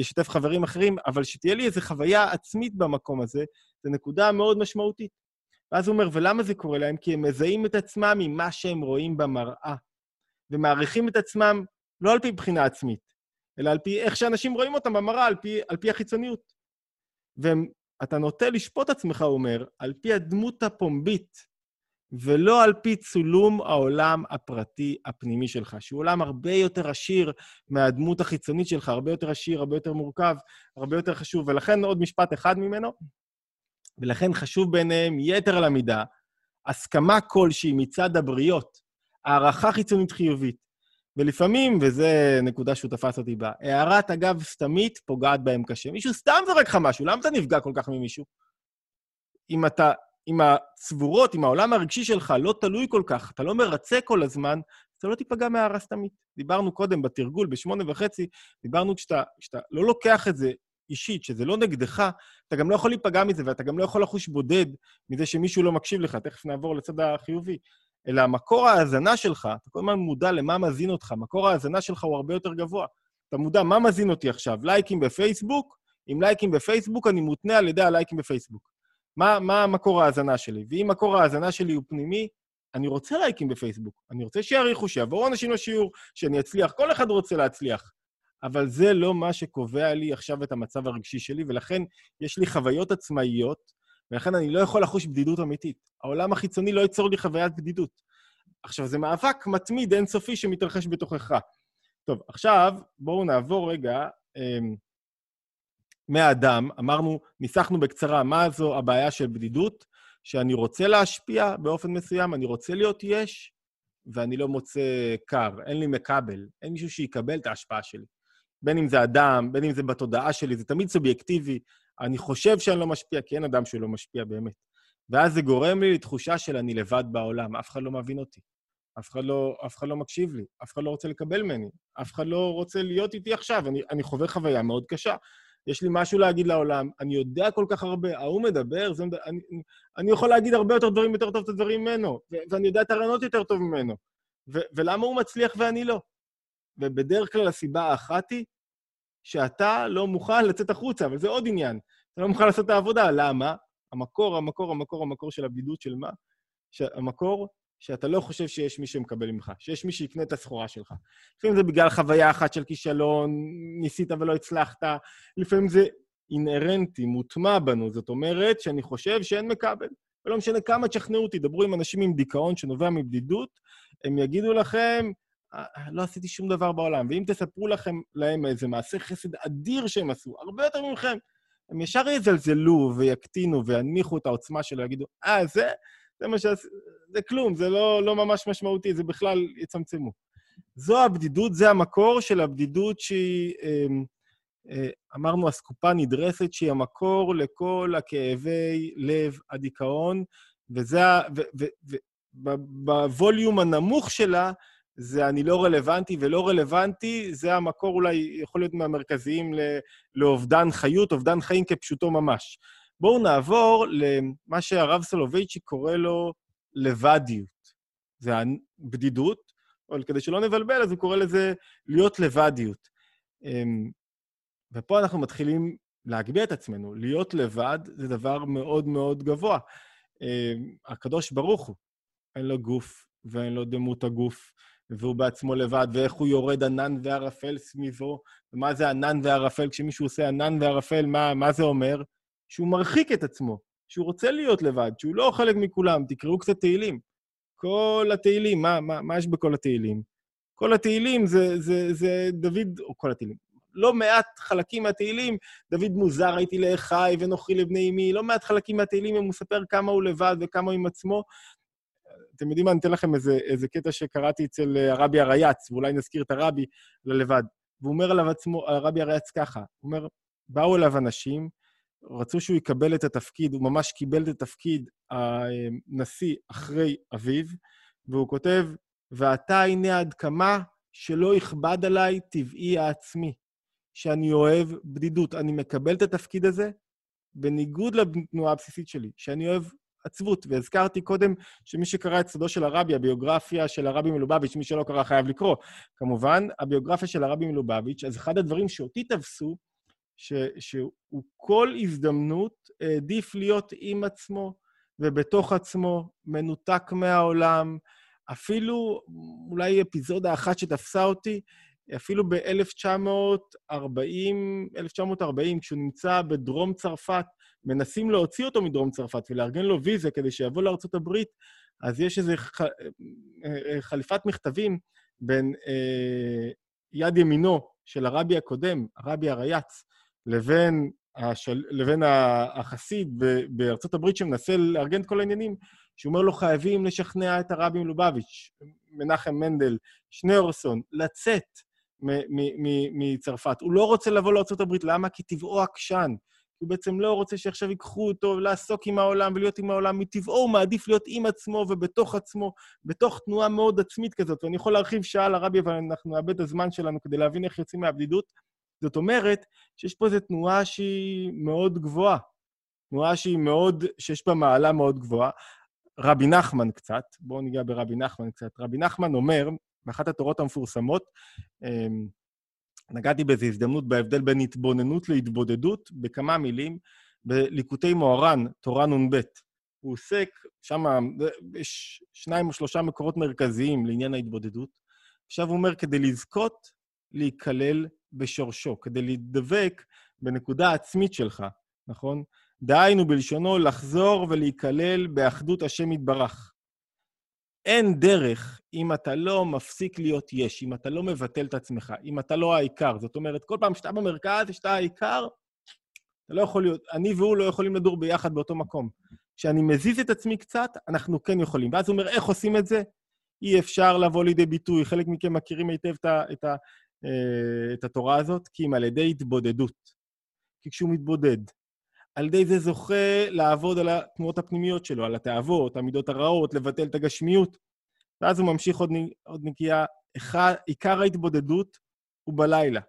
אשתף חברים אחרים, אבל שתהיה לי איזו חוויה עצמית במקום הזה, זו נקודה מאוד משמעותית. ואז הוא אומר, ולמה זה קורה להם? כי הם מזהים את עצמם ממה שהם רואים במראה, ומעריכים את עצמם לא על פי בחינה עצמית, אלא על פי איך שאנשים רואים אותם במראה, על פי, על פי החיצוניות. ואתה נוטה לשפוט עצמך, הוא אומר, על פי הדמות הפומבית ולא על פי צולום העולם הפרטי הפנימי שלך, שהוא עולם הרבה יותר עשיר מהדמות החיצונית שלך, הרבה יותר עשיר, הרבה יותר מורכב, הרבה יותר חשוב. ולכן עוד משפט אחד ממנו, ולכן חשוב בעיניהם יתר על המידה, הסכמה כלשהי מצד הבריות, הערכה חיצונית חיובית, ולפעמים, וזו נקודה שהוא תפס אותי בה, הערת אגב סתמית פוגעת בהם קשה. מישהו סתם זורק לך משהו, למה אתה נפגע כל כך ממישהו? אם אתה אם הצבורות, אם העולם הרגשי שלך לא תלוי כל כך, אתה לא מרצה כל הזמן, אתה לא תיפגע מהערה סתמית. דיברנו קודם בתרגול, בשמונה וחצי, דיברנו כשאתה, כשאתה לא לוקח את זה אישית, שזה לא נגדך, אתה גם לא יכול להיפגע מזה, ואתה גם לא יכול לחוש בודד מזה שמישהו לא מקשיב לך. תכף נעבור לצד החיובי. אלא מקור ההאזנה שלך, אתה כל הזמן מודע למה מזין אותך, מקור ההאזנה שלך הוא הרבה יותר גבוה. אתה מודע מה מזין אותי עכשיו, לייקים בפייסבוק? עם לייקים בפייסבוק אני מותנה על ידי הלייקים בפייסבוק. מה, מה מקור ההאזנה שלי. ואם מקור ההאזנה שלי הוא פנימי, אני רוצה לייקים בפייסבוק. אני רוצה שיעריכו, שיעברו אנשים לשיעור, שאני אצליח. כל אחד רוצה להצליח. אבל זה לא מה שקובע לי עכשיו את המצב הרגשי שלי, ולכן יש לי חוויות עצמאיות, ולכן אני לא יכול לחוש בדידות אמיתית. העולם החיצוני לא ייצור לי חוויית בדידות. עכשיו, זה מאבק מתמיד אינסופי שמתרחש בתוכך. טוב, עכשיו בואו נעבור רגע אמ, מהאדם, אמרנו, ניסחנו בקצרה מה זו הבעיה של בדידות, שאני רוצה להשפיע באופן מסוים, אני רוצה להיות יש, ואני לא מוצא קר, אין לי מקבל, אין מישהו שיקבל את ההשפעה שלי. בין אם זה אדם, בין אם זה בתודעה שלי, זה תמיד סובייקטיבי. אני חושב שאני לא משפיע, כי אין אדם שלא משפיע באמת. ואז זה גורם לי לתחושה של אני לבד בעולם, אף אחד לא מבין אותי. אף אחד לא, אף אחד לא מקשיב לי, אף אחד לא רוצה לקבל ממני, אף אחד לא רוצה להיות איתי עכשיו. אני, אני חווה חוויה מאוד קשה. יש לי משהו להגיד לעולם, אני יודע כל כך הרבה, ההוא מדבר, זה, אני, אני יכול להגיד הרבה יותר דברים יותר טוב את הדברים ממנו, ואני יודע את הרעיונות יותר טוב ממנו. ו- ולמה הוא מצליח ואני לא? ובדרך כלל הסיבה האחת היא שאתה לא מוכן לצאת החוצה, אבל זה עוד עניין. אתה לא מוכן לעשות את העבודה. למה? המקור, המקור, המקור, המקור של הבדידות של מה? המקור שאתה לא חושב שיש מי שמקבל ממך, שיש מי שיקנה את הסחורה שלך. לפעמים זה בגלל חוויה אחת של כישלון, ניסית ולא הצלחת, לפעמים זה אינהרנטי, מוטמע בנו, זאת אומרת שאני חושב שאין מקבל. ולא משנה כמה תשכנעו אותי, דברו עם אנשים עם דיכאון שנובע מבדידות, הם יגידו לכם, אה, לא עשיתי שום דבר בעולם. ואם תספרו לכם, להם איזה מעשה חסד אדיר שהם עשו, הרבה יותר ממכם, הם ישר יזלזלו ויקטינו וינמיכו את העוצמה שלו, יגידו, אה, זה, זה מה שעשיתי, זה כלום, זה לא, לא ממש משמעותי, זה בכלל יצמצמו. זו הבדידות, זה המקור של הבדידות שהיא, אמ, אה, אמרנו, אסקופה נדרסת, שהיא המקור לכל הכאבי לב, הדיכאון, וזה, ו, בווליום הנמוך שלה, זה אני לא רלוונטי ולא רלוונטי, זה המקור אולי, יכול להיות מהמרכזיים לאובדן חיות, אובדן חיים כפשוטו ממש. בואו נעבור למה שהרב סולובייצ'יק קורא לו לבדיות. זה הבדידות, אבל כדי שלא נבלבל, אז הוא קורא לזה להיות לבדיות. אמ, ופה אנחנו מתחילים להגביה את עצמנו. להיות לבד זה דבר מאוד מאוד גבוה. אמ, הקדוש ברוך הוא, אין לו גוף ואין לו דמות הגוף, והוא בעצמו לבד, ואיך הוא יורד ענן וערפל סביבו, ומה זה ענן וערפל? כשמישהו עושה ענן וערפל, מה, מה זה אומר? שהוא מרחיק את עצמו, שהוא רוצה להיות לבד, שהוא לא חלק מכולם. תקראו קצת תהילים. כל התהילים, מה, מה, מה יש בכל התהילים? כל התהילים זה, זה, זה דוד, או כל התהילים, לא מעט חלקים מהתהילים, דוד מוזר הייתי לאחי ונוכרי לבני אמי, לא מעט חלקים מהתהילים, הוא מספר כמה הוא לבד וכמה הוא עם עצמו. אתם יודעים מה, אני אתן לכם איזה, איזה קטע שקראתי אצל הרבי הרייץ, ואולי נזכיר את הרבי ללבד. והוא אומר עליו עצמו, הרבי הרייץ ככה, הוא אומר, באו אליו אנשים, רצו שהוא יקבל את התפקיד, הוא ממש קיבל את התפקיד הנשיא אחרי אביו, והוא כותב, ועתה הנה עד כמה שלא יכבד עליי טבעי העצמי, שאני אוהב בדידות. אני מקבל את התפקיד הזה בניגוד לתנועה הבסיסית שלי, שאני אוהב עצבות. והזכרתי קודם שמי שקרא את סודו של הרבי, הביוגרפיה של הרבי מלובביץ', מי שלא קרא חייב לקרוא, כמובן, הביוגרפיה של הרבי מלובביץ', אז אחד הדברים שאותי תפסו, ש, שהוא כל הזדמנות העדיף להיות עם עצמו ובתוך עצמו, מנותק מהעולם. אפילו, אולי אפיזודה אחת שתפסה אותי, אפילו ב-1940, 1940, כשהוא נמצא בדרום צרפת, מנסים להוציא אותו מדרום צרפת ולארגן לו ויזה כדי שיבוא לארה"ב, אז יש איזו ח... חליפת מכתבים בין אה, יד ימינו של הרבי הקודם, הרבי הרייץ, לבין, השל... לבין החסיד בארצות הברית שמנסה לארגן את כל העניינים, שהוא אומר לו, חייבים לשכנע את הרבי מלובביץ', מנחם מנדל, שניאורסון, לצאת מצרפת. הוא לא רוצה לבוא לארה"ב, למה? כי טבעו עקשן. הוא בעצם לא רוצה שעכשיו ייקחו אותו לעסוק עם העולם ולהיות עם העולם. מטבעו הוא מעדיף להיות עם עצמו ובתוך עצמו, בתוך תנועה מאוד עצמית כזאת. ואני יכול להרחיב שעה לרבי, אבל אנחנו נאבד את הזמן שלנו כדי להבין איך יוצאים מהבדידות. זאת אומרת שיש פה איזו תנועה שהיא מאוד גבוהה. תנועה שהיא מאוד, שיש בה מעלה מאוד גבוהה. רבי נחמן קצת, בואו ניגע ברבי נחמן קצת. רבי נחמן אומר, באחת התורות המפורסמות, אמ, נגעתי באיזו הזדמנות בהבדל בין התבוננות להתבודדות, בכמה מילים, בליקוטי מוהר"ן, תורה נ"ב. הוא עוסק, שם יש שניים או שלושה מקורות מרכזיים לעניין ההתבודדות. עכשיו הוא אומר, כדי לזכות להיכלל בשורשו, כדי להידבק בנקודה העצמית שלך, נכון? דהיינו בלשונו לחזור ולהיכלל באחדות השם יתברך. אין דרך אם אתה לא מפסיק להיות יש, אם אתה לא מבטל את עצמך, אם אתה לא העיקר. זאת אומרת, כל פעם שאתה במרכז, שאתה העיקר, אתה לא יכול להיות, אני והוא לא יכולים לדור ביחד באותו מקום. כשאני מזיז את עצמי קצת, אנחנו כן יכולים. ואז הוא אומר, איך עושים את זה? אי אפשר לבוא לידי ביטוי. חלק מכם מכירים היטב את, ה, את, ה, את התורה הזאת, כי אם על ידי התבודדות. כי כשהוא מתבודד, על ידי זה זוכה לעבוד על התנועות הפנימיות שלו, על התאוות, המידות הרעות, לבטל את הגשמיות. ואז הוא ממשיך עוד, עוד נקייה. עיקר ההתבודדות הוא בלילה.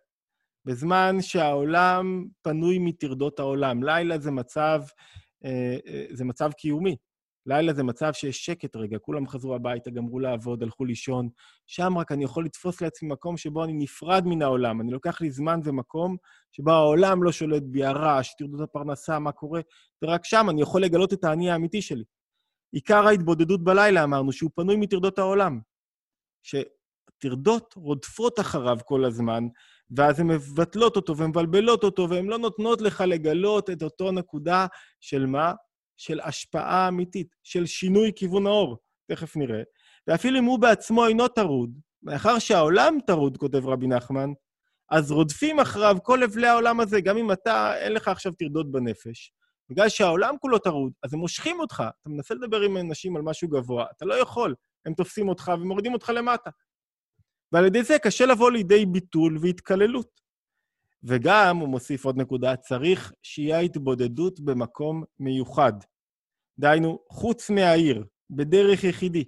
בזמן שהעולם פנוי מטרדות העולם. לילה זה מצב, אה, אה, זה מצב קיומי. לילה זה מצב שיש שקט רגע, כולם חזרו הביתה, גמרו לעבוד, הלכו לישון. שם רק אני יכול לתפוס לעצמי מקום שבו אני נפרד מן העולם. אני לוקח לי זמן ומקום שבו העולם לא שולט בי, הרעש, טרדות הפרנסה, מה קורה, ורק שם אני יכול לגלות את האני האמיתי שלי. עיקר ההתבודדות בלילה, אמרנו, שהוא פנוי מטרדות העולם. שטרדות רודפות אחריו כל הזמן, ואז הן מבטלות אותו ומבלבלות אותו, והן לא נותנות לך לגלות את אותו נקודה של מה? של השפעה אמיתית, של שינוי כיוון האור, תכף נראה. ואפילו אם הוא בעצמו אינו טרוד, מאחר שהעולם טרוד, כותב רבי נחמן, אז רודפים אחריו כל הבלי העולם הזה, גם אם אתה, אין לך עכשיו טרדות בנפש. בגלל שהעולם כולו טרוד, אז הם מושכים אותך. אתה מנסה לדבר עם אנשים על משהו גבוה, אתה לא יכול. הם תופסים אותך ומורידים אותך למטה. ועל ידי זה קשה לבוא לידי ביטול והתקללות. וגם, הוא מוסיף עוד נקודה, צריך שיהיה התבודדות במקום מיוחד. דהיינו, חוץ מהעיר, בדרך יחידי.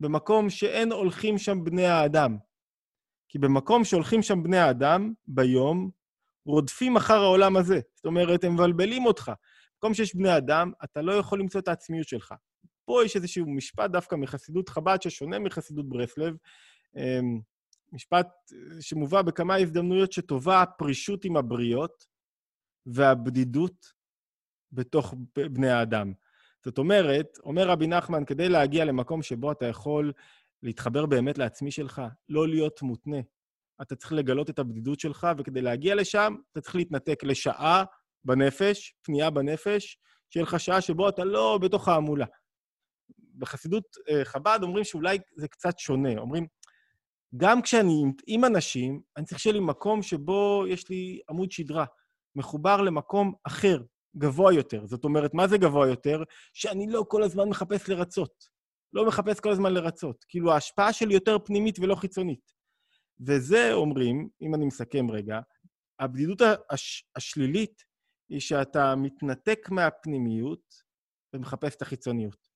במקום שאין הולכים שם בני האדם. כי במקום שהולכים שם בני האדם, ביום, רודפים אחר העולם הזה. זאת אומרת, הם מבלבלים אותך. במקום שיש בני אדם, אתה לא יכול למצוא את העצמיות שלך. פה יש איזשהו משפט דווקא מחסידות חב"ד ששונה מחסידות ברסלב, אמ, משפט שמובא בכמה הזדמנויות שטובה פרישות עם הבריות והבדידות בתוך בני האדם. זאת אומרת, אומר רבי נחמן, כדי להגיע למקום שבו אתה יכול להתחבר באמת לעצמי שלך, לא להיות מותנה, אתה צריך לגלות את הבדידות שלך, וכדי להגיע לשם, אתה צריך להתנתק לשעה בנפש, פנייה בנפש, שיהיה לך שעה שבו אתה לא בתוך ההמולה. בחסידות אה, חב"ד אומרים שאולי זה קצת שונה. אומרים, גם כשאני עם אנשים, אני צריך שיהיה לי מקום שבו יש לי עמוד שדרה, מחובר למקום אחר, גבוה יותר. זאת אומרת, מה זה גבוה יותר? שאני לא כל הזמן מחפש לרצות. לא מחפש כל הזמן לרצות. כאילו, ההשפעה שלי יותר פנימית ולא חיצונית. וזה, אומרים, אם אני מסכם רגע, הבדידות הש, השלילית היא שאתה מתנתק מהפנימיות ומחפש את החיצוניות.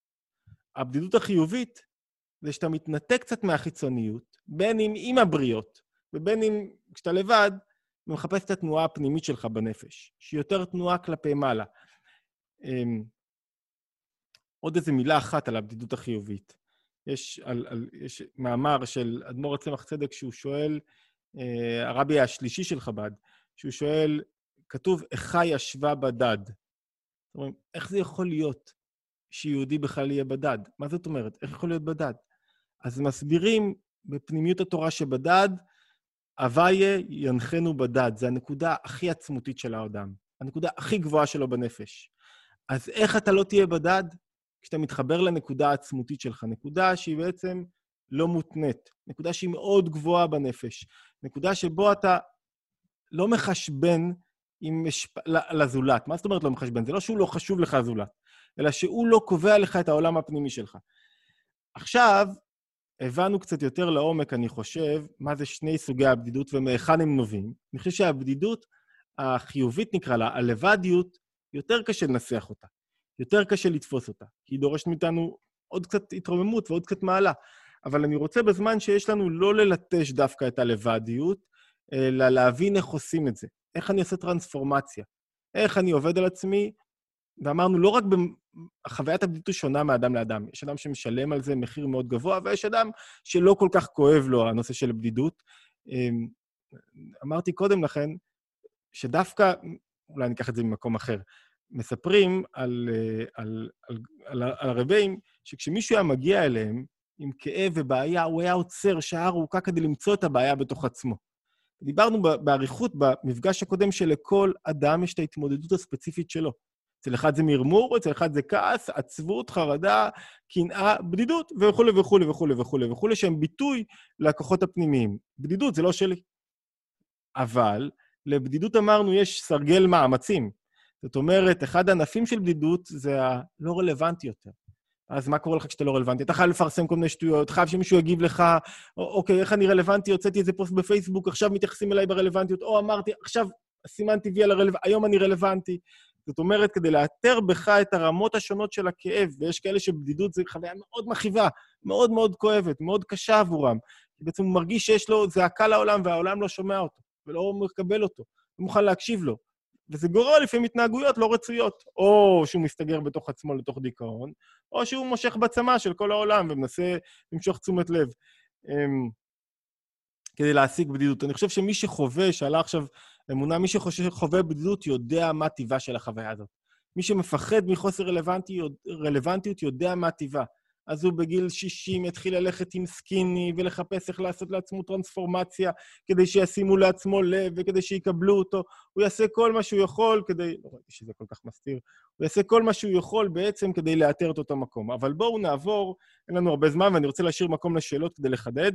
הבדידות החיובית זה שאתה מתנתק קצת מהחיצוניות, בין אם עם הבריות, ובין אם כשאתה לבד, ומחפש את התנועה הפנימית שלך בנפש, שהיא יותר תנועה כלפי מעלה. אמ, עוד איזו מילה אחת על הבדידות החיובית. יש, על, על, יש מאמר של אדמו"ר הצמח צדק שהוא שואל, אה, הרבי השלישי של חב"ד, שהוא שואל, כתוב, איכה ישבה בדד. זאת אומרת, איך זה יכול להיות שיהודי בכלל יהיה בדד? מה זאת אומרת? איך יכול להיות בדד? אז מסבירים בפנימיות התורה שבדד, הוויה ינחנו בדד. זה הנקודה הכי עצמותית של האדם, הנקודה הכי גבוהה שלו בנפש. אז איך אתה לא תהיה בדד? כשאתה מתחבר לנקודה העצמותית שלך, נקודה שהיא בעצם לא מותנית, נקודה שהיא מאוד גבוהה בנפש, נקודה שבו אתה לא מחשבן עם משפ... לזולת. מה זאת אומרת לא מחשבן? זה לא שהוא לא חשוב לך הזולת, אלא שהוא לא קובע לך את העולם הפנימי שלך. עכשיו, הבנו קצת יותר לעומק, אני חושב, מה זה שני סוגי הבדידות ומהיכן הם נובעים. אני חושב שהבדידות החיובית, נקרא לה, הלבדיות, יותר קשה לנסח אותה. יותר קשה לתפוס אותה, כי היא דורשת מאיתנו עוד קצת התרוממות ועוד קצת מעלה. אבל אני רוצה בזמן שיש לנו לא ללטש דווקא את הלבדיות, אלא להבין איך עושים את זה. איך אני עושה טרנספורמציה. איך אני עובד על עצמי, ואמרנו, לא רק חוויית הבדידות שונה מאדם לאדם. יש אדם שמשלם על זה מחיר מאוד גבוה, ויש אדם שלא כל כך כואב לו הנושא של בדידות. אמ, אמרתי קודם לכן, שדווקא, אולי אני אקח את זה ממקום אחר, מספרים על, אה, על, על, על, על הרבים, שכשמישהו היה מגיע אליהם עם כאב ובעיה, הוא היה עוצר שעה ארוכה כדי למצוא את הבעיה בתוך עצמו. דיברנו באריכות במפגש הקודם שלכל אדם יש את ההתמודדות הספציפית שלו. אצל אחד זה מרמור, אצל אחד זה כעס, עצבות, חרדה, קנאה, בדידות, וכולי וכולי וכולי וכולי וכולי, שהם ביטוי לכוחות הפנימיים. בדידות זה לא שלי. אבל לבדידות אמרנו יש סרגל מאמצים. זאת אומרת, אחד הענפים של בדידות זה הלא רלוונטי יותר. אז מה קורה לך כשאתה לא רלוונטי? אתה חייב לפרסם כל מיני שטויות, חייב שמישהו יגיב לך, אוקיי, איך אני רלוונטי? הוצאתי איזה פוסט בפייסבוק, עכשיו מתייחסים אליי ברלוונטיות, או אמרתי, עכשיו סימנתי וי על הרלוונטיות, היום אני רלוונטי. זאת אומרת, כדי לאתר בך את הרמות השונות של הכאב, ויש כאלה שבדידות זו חוויה מאוד מכאיבה, מאוד מאוד כואבת, מאוד קשה עבורם. בעצם הוא מרגיש שיש לו זעקה לעולם, והעולם לא שומע אותו, ולא מקבל אותו, לא מוכן להקשיב לו. וזה גורר לפעמים התנהגויות לא רצויות. או שהוא מסתגר בתוך עצמו לתוך דיכאון, או שהוא מושך בצמא של כל העולם ומנסה למשוך תשומת לב. אמ, כדי להשיג בדידות. אני חושב שמי שחווה, שאלה עכשיו אמונה, מי שחווה בדידות יודע מה טיבה של החוויה הזאת. מי שמפחד מחוסר רלוונטיות, רלוונטיות יודע מה טיבה. אז הוא בגיל 60 יתחיל ללכת עם סקיני ולחפש איך לעשות לעצמו טרנספורמציה כדי שישימו לעצמו לב וכדי שיקבלו אותו. הוא יעשה כל מה שהוא יכול כדי... לא ראיתי שזה כל כך מסתיר. הוא יעשה כל מה שהוא יכול בעצם כדי לאתר את אותו מקום. אבל בואו נעבור, אין לנו הרבה זמן ואני רוצה להשאיר מקום לשאלות כדי לחדד.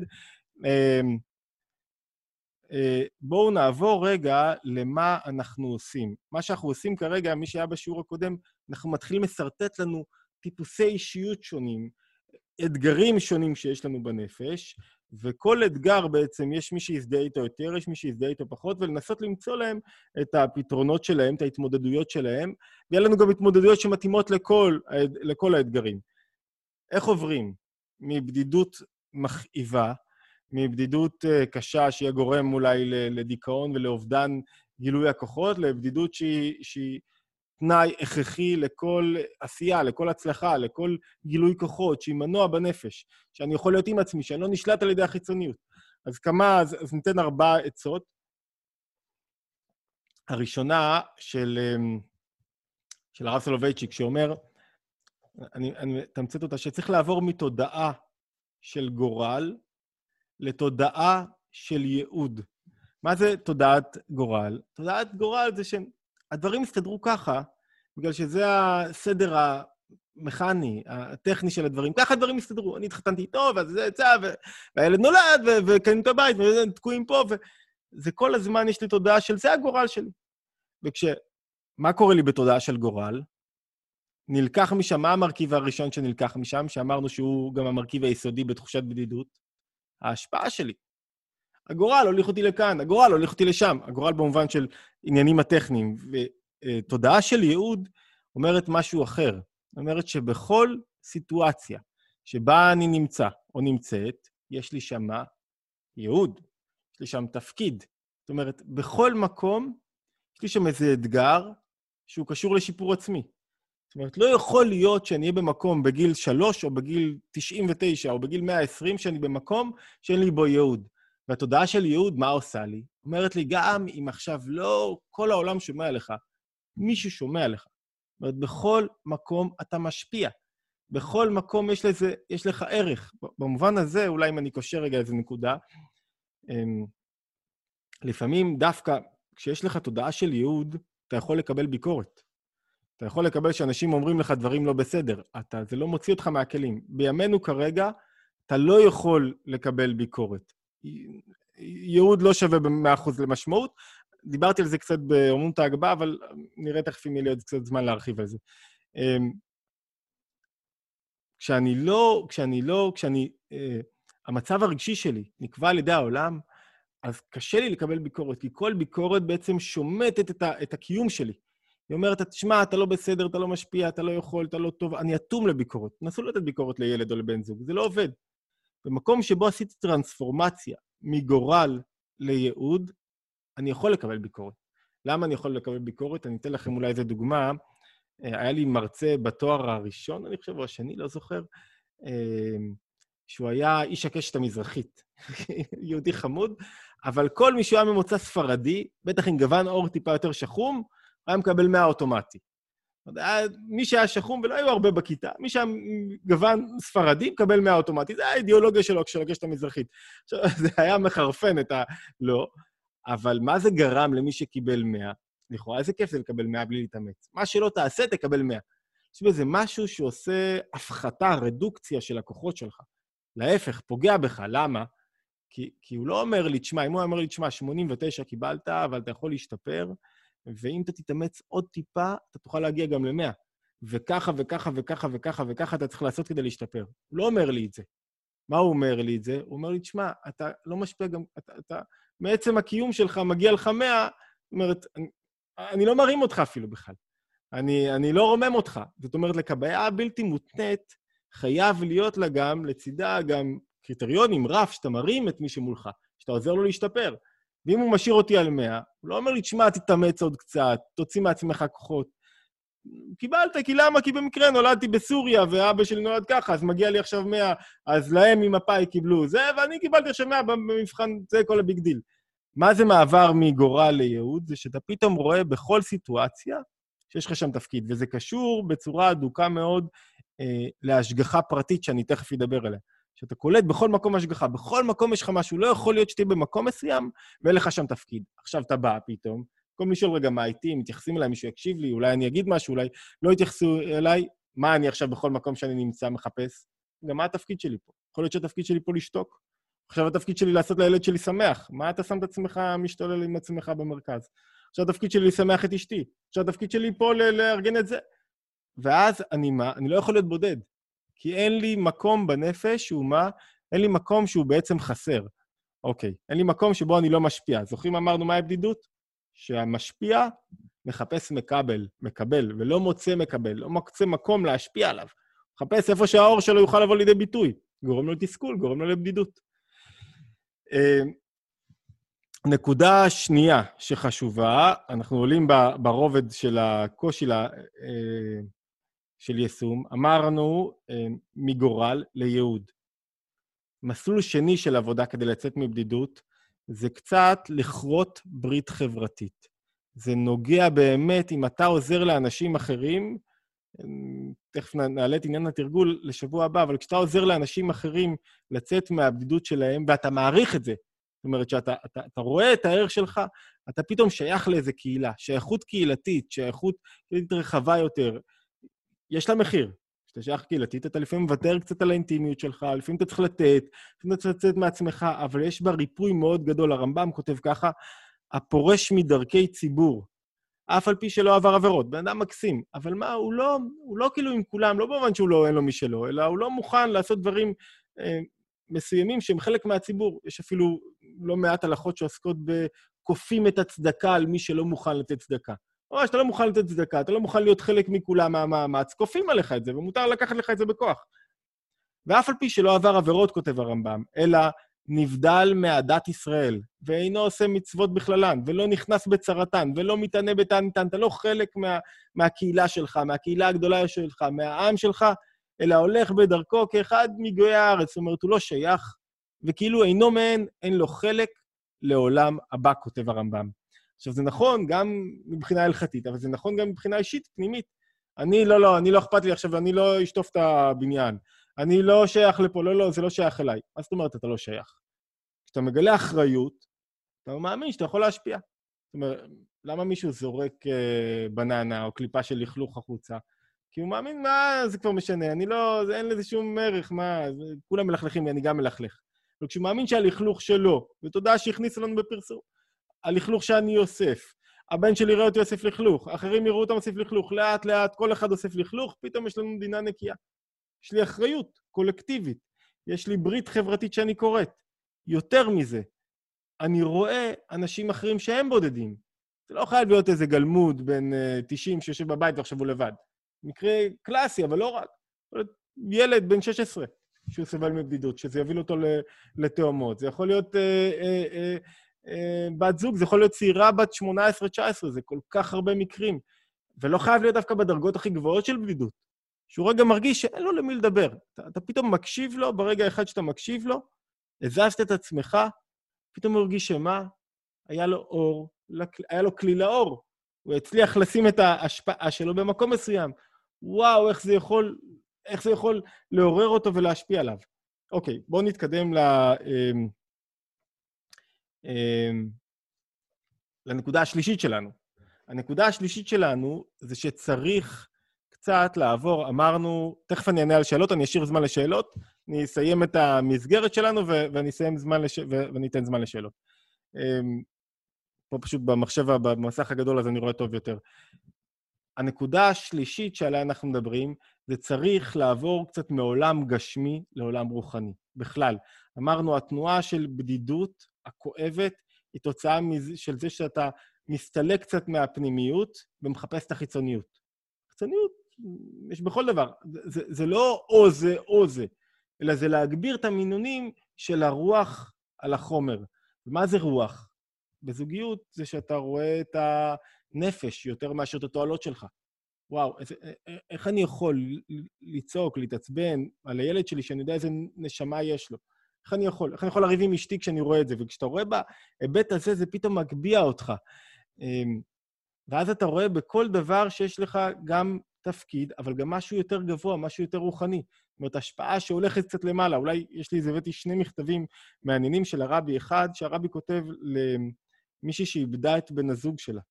אה, בואו נעבור רגע למה אנחנו עושים. מה שאנחנו עושים כרגע, מי שהיה בשיעור הקודם, אנחנו מתחילים לשרטט לנו טיפוסי אישיות שונים, אתגרים שונים שיש לנו בנפש, וכל אתגר בעצם, יש מי שיזדהה איתו יותר, יש מי שיזדהה איתו פחות, ולנסות למצוא להם את הפתרונות שלהם, את ההתמודדויות שלהם, ויהיה לנו גם התמודדויות שמתאימות לכל, לכל האתגרים. איך עוברים? מבדידות מכאיבה, מבדידות uh, קשה שיהיה גורם אולי לדיכאון ולאובדן גילוי הכוחות, לבדידות שהיא, שהיא תנאי הכרחי לכל עשייה, לכל הצלחה, לכל גילוי כוחות, שהיא מנוע בנפש, שאני יכול להיות עם עצמי, שאני לא נשלט על ידי החיצוניות. אז כמה, אז, אז ניתן ארבע עצות. הראשונה של, אמ, של הרב סולובייצ'יק, שאומר, אני, אני מתמצת אותה, שצריך לעבור מתודעה של גורל לתודעה של ייעוד. מה זה תודעת גורל? תודעת גורל זה שהדברים יסתדרו ככה, בגלל שזה הסדר המכני, הטכני של הדברים. ככה הדברים יסתדרו. אני התחתנתי איתו, ואז זה יצא, והילד נולד, וקנינו את הבית, ותקועים פה, וזה כל הזמן יש לי תודעה של זה הגורל שלי. וכש... מה קורה לי בתודעה של גורל? נלקח משם, מה המרכיב הראשון שנלקח משם, שאמרנו שהוא גם המרכיב היסודי בתחושת בדידות? ההשפעה שלי. הגורל הוליך אותי לכאן, הגורל הוליך אותי לשם, הגורל במובן של עניינים הטכניים. ותודעה של ייעוד אומרת משהו אחר. אומרת שבכל סיטואציה שבה אני נמצא או נמצאת, יש לי שם ייעוד, יש לי שם תפקיד. זאת אומרת, בכל מקום יש לי שם איזה אתגר שהוא קשור לשיפור עצמי. זאת אומרת, לא יכול להיות שאני אהיה במקום בגיל 3 או בגיל 99 או בגיל 120, שאני במקום שאין לי בו ייעוד. והתודעה של ייעוד, מה עושה לי? אומרת לי, גם אם עכשיו לא כל העולם שומע לך, מישהו שומע לך. זאת אומרת, בכל מקום אתה משפיע. בכל מקום יש, לזה, יש לך ערך. במובן הזה, אולי אם אני קושר רגע איזה נקודה, אמ, לפעמים דווקא כשיש לך תודעה של ייעוד, אתה יכול לקבל ביקורת. אתה יכול לקבל שאנשים אומרים לך דברים לא בסדר. אתה, זה לא מוציא אותך מהכלים. בימינו כרגע, אתה לא יכול לקבל ביקורת. ייעוד לא שווה ב-100% למשמעות. דיברתי על זה קצת באומנות ההגבהה, אבל נראה תכף אם יהיה לי עוד קצת זמן להרחיב על זה. אמ, כשאני לא, כשאני לא, כשאני... אה, המצב הרגשי שלי נקבע על ידי העולם, אז קשה לי לקבל ביקורת, כי כל ביקורת בעצם שומטת את, ה, את הקיום שלי. היא אומרת, תשמע, אתה לא בסדר, אתה לא משפיע, אתה לא יכול, אתה לא טוב, אני אטום לביקורת. נסו לתת ביקורת לילד או לבן זוג, זה לא עובד. במקום שבו עשיתי טרנספורמציה מגורל לייעוד, אני יכול לקבל ביקורת. למה אני יכול לקבל ביקורת? אני אתן לכם אולי איזו דוגמה. אה, היה לי מרצה בתואר הראשון, אני חושב, או השני, לא זוכר, אה, שהוא היה איש הקשת המזרחית, יהודי חמוד, אבל כל מי שהיה ממוצא ספרדי, בטח עם גוון עור טיפה יותר שחום, היה מקבל 100 אוטומטי. מי שהיה שחום, ולא היו הרבה בכיתה, מי שהיה גוון ספרדי, מקבל 100 אוטומטי. זה האידיאולוגיה שלו של הקשת המזרחית. עכשיו, זה היה מחרפן את ה... לא. אבל מה זה גרם למי שקיבל 100? לכאורה, איזה כיף זה לקבל 100 בלי להתאמץ. מה שלא תעשה, תקבל 100. יש בזה משהו שעושה הפחתה, רדוקציה של הכוחות שלך. להפך, פוגע בך. למה? כי, כי הוא לא אומר לי, תשמע, אם הוא אומר לי, תשמע, 89 קיבלת, אבל אתה יכול להשתפר, ואם אתה תתאמץ עוד טיפה, אתה תוכל להגיע גם ל-100. וככה וככה וככה וככה וככה אתה צריך לעשות כדי להשתפר. הוא לא אומר לי את זה. מה הוא אומר לי את זה? הוא אומר לי, תשמע, אתה לא משפיע גם... אתה, אתה מעצם הקיום שלך מגיע לך 100, זאת אומרת, אני, אני לא מרים אותך אפילו בכלל. אני, אני לא רומם אותך. זאת אומרת, לקבעה הבלתי מותנית, חייב להיות לה גם, לצידה גם קריטריונים, רף, שאתה מרים את מי שמולך, שאתה עוזר לו להשתפר. ואם הוא משאיר אותי על 100, הוא לא אומר לי, תשמע, תתאמץ עוד קצת, תוציא מעצמך כוחות. קיבלת, כי למה? כי במקרה נולדתי בסוריה, ואבא שלי נולד ככה, אז מגיע לי עכשיו 100, אז להם ממפא"י קיבלו זה, ואני קיבלתי עכשיו 100 במבחן, זה כל ה big deal. מה זה מעבר מגורל לייעוד? זה שאתה פתאום רואה בכל סיטואציה שיש לך שם תפקיד, וזה קשור בצורה אדוקה מאוד אה, להשגחה פרטית, שאני תכף אדבר עליה. שאתה קולט בכל מקום השגחה, בכל מקום יש לך משהו, לא יכול להיות שתהיה במקום מסוים ואין לך שם תפקיד. עכשיו אתה בא פתאום, במקום לשאול רגע מה איתי, מתייחסים אליי, מישהו יקשיב לי, אולי אני אגיד משהו, אולי לא יתייחסו אליי, מה אני עכשיו בכל מקום שאני נמצא מחפש? גם מה התפקיד שלי פה? יכול להיות שהתפקיד שלי פה לשתוק. עכשיו התפקיד שלי לעשות לילד שלי שמח. מה אתה שם את עצמך משתולל עם עצמך במרכז? עכשיו התפקיד שלי לשמח את אשתי. עכשיו התפקיד שלי פה לארגן את זה. ואז אני מה? אני לא יכול להיות בודד. כי אין לי מקום בנפש שהוא מה? אין לי מקום שהוא בעצם חסר. אוקיי, אין לי מקום שבו אני לא משפיע. זוכרים אמרנו מהי בדידות? שהמשפיע מחפש מקבל, מקבל, ולא מוצא מקבל, לא מוצא מקום להשפיע עליו. מחפש איפה שהאור שלו יוכל לבוא לידי ביטוי. גורם לו לתסכול, גורם לו לבדידות. אה, נקודה שנייה שחשובה, אנחנו עולים ברובד של הקושי אה, של יישום, אמרנו מגורל לייעוד. מסלול שני של עבודה כדי לצאת מבדידות זה קצת לכרות ברית חברתית. זה נוגע באמת, אם אתה עוזר לאנשים אחרים, תכף נעלה את עניין התרגול לשבוע הבא, אבל כשאתה עוזר לאנשים אחרים לצאת מהבדידות שלהם, ואתה מעריך את זה, זאת אומרת שאתה אתה, אתה רואה את הערך שלך, אתה פתאום שייך לאיזה קהילה, שייכות קהילתית, שייכות קהילתית רחבה יותר, יש לה מחיר. כשאתה שייך קהילתית, אתה לפעמים מוותר קצת על האינטימיות שלך, לפעמים אתה צריך לתת, לפעמים אתה צריך לצאת מעצמך, אבל יש בה ריפוי מאוד גדול. הרמב"ם כותב ככה, הפורש מדרכי ציבור, אף על פי שלא עבר עבירות. בן אדם מקסים, אבל מה, הוא לא, הוא לא כאילו עם כולם, לא במובן שהוא לא, אין לו משלו, אלא הוא לא מוכן לעשות דברים אה, מסוימים שהם חלק מהציבור. יש אפילו לא מעט הלכות שעוסקות בכופים את הצדקה על מי שלא מוכן לתת צדקה. ממש, אתה לא מוכן לתת צדקה, אתה לא מוכן להיות חלק מכולם מהמאמץ, כופים עליך את זה, ומותר לקחת לך את זה בכוח. ואף על פי שלא עבר עבירות, כותב הרמב"ם, אלא נבדל מעדת ישראל, ואינו עושה מצוות בכללן, ולא נכנס בצרתן, ולא מתענה בתעניתן, אתה לא חלק מה, מהקהילה שלך, מהקהילה הגדולה שלך, מהעם שלך, אלא הולך בדרכו כאחד מגויי הארץ. זאת אומרת, הוא לא שייך, וכאילו אינו מהן, אין לו חלק לעולם הבא, כותב הרמב"ם. עכשיו, זה נכון גם מבחינה הלכתית, אבל זה נכון גם מבחינה אישית, פנימית. אני, לא, לא, אני לא אכפת לי עכשיו, אני לא אשטוף את הבניין. אני לא שייך לפה, לא, לא, זה לא שייך אליי. מה זאת אומרת אתה לא שייך? כשאתה מגלה אחריות, אתה מאמין שאתה יכול להשפיע. זאת אומרת, למה מישהו זורק אה, בננה או קליפה של לכלוך החוצה? כי הוא מאמין, מה זה כבר משנה, אני לא, זה, אין לזה שום ערך, מה, זה, כולם מלכלכים, אני גם מלכלך. אבל כשהוא מאמין שהלכלוך שלו, ותודה שהכניסו לנו בפרסום, הלכלוך שאני אוסף, הבן שלי יראה אותי אוסף לכלוך, אחרים יראו אותם אוסף לכלוך, לאט-לאט כל אחד אוסף לכלוך, פתאום יש לנו מדינה נקייה. יש לי אחריות קולקטיבית, יש לי ברית חברתית שאני קוראת. יותר מזה, אני רואה אנשים אחרים שהם בודדים. זה לא חייב להיות איזה גלמוד בן uh, 90 שיושב בבית ועכשיו הוא לבד. מקרה קלאסי, אבל לא רק. ילד בן 16 שהוא סבל מבדידות, שזה יוביל אותו לתאומות. זה יכול להיות uh, uh, uh, בת זוג, זה יכול להיות צעירה בת 18-19, זה כל כך הרבה מקרים. ולא חייב להיות דווקא בדרגות הכי גבוהות של בדידות. שהוא רגע מרגיש שאין לו למי לדבר. אתה, אתה פתאום מקשיב לו, ברגע אחד שאתה מקשיב לו, הזזת את עצמך, פתאום הוא הרגיש שמה? היה לו אור, היה לו כלי לאור. הוא הצליח לשים את ההשפעה שלו במקום מסוים. וואו, איך זה יכול, איך זה יכול לעורר אותו ולהשפיע עליו. אוקיי, בואו נתקדם ל... אמ, אמ, לנקודה השלישית שלנו. הנקודה השלישית שלנו זה שצריך קצת לעבור, אמרנו, תכף אני אענה על שאלות, אני אשאיר זמן לשאלות, אני אסיים את המסגרת שלנו ו- ואני זמן לש... ו- ואני אתן זמן לשאלות. אמ, פה פשוט במחשב, במסך הגדול הזה אני רואה טוב יותר. הנקודה השלישית שעליה אנחנו מדברים, זה צריך לעבור קצת מעולם גשמי לעולם רוחני, בכלל. אמרנו, התנועה של בדידות הכואבת היא תוצאה של זה שאתה מסתלק קצת מהפנימיות ומחפש את החיצוניות. חיצוניות יש בכל דבר. זה, זה לא או זה או זה, אלא זה להגביר את המינונים של הרוח על החומר. ומה זה רוח? בזוגיות זה שאתה רואה את הנפש יותר מאשר את התועלות שלך. וואו, איך, איך אני יכול לצעוק, להתעצבן על הילד שלי, שאני יודע איזה נשמה יש לו? איך אני יכול? איך אני יכול לריב עם אשתי כשאני רואה את זה? וכשאתה רואה בהיבט הזה, זה פתאום מגביה אותך. אמ, ואז אתה רואה בכל דבר שיש לך גם תפקיד, אבל גם משהו יותר גבוה, משהו יותר רוחני. זאת אומרת, השפעה שהולכת קצת למעלה. אולי יש לי, הבאתי שני מכתבים מעניינים של הרבי. אחד, שהרבי כותב למישהי שאיבדה את בן הזוג שלה,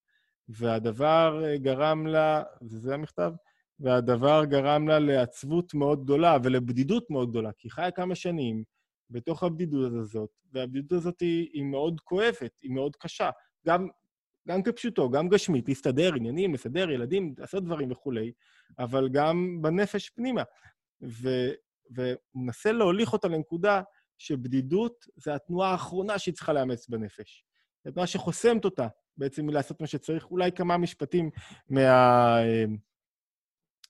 והדבר גרם לה, וזה המכתב, והדבר גרם לה לעצבות מאוד גדולה ולבדידות מאוד גדולה, כי היא חיה כמה שנים בתוך הבדידות הזאת, והבדידות הזאת היא, היא מאוד כואבת, היא מאוד קשה. גם גם כפשוטו, גם גשמית, להסתדר, עניינים, לסדר ילדים, לעשות דברים וכולי, אבל גם בנפש פנימה. ו, והוא מנסה להוליך אותה לנקודה שבדידות זה התנועה האחרונה שהיא צריכה לאמץ בנפש. זו התנועה שחוסמת אותה בעצם מלעשות מה שצריך. אולי כמה משפטים מה,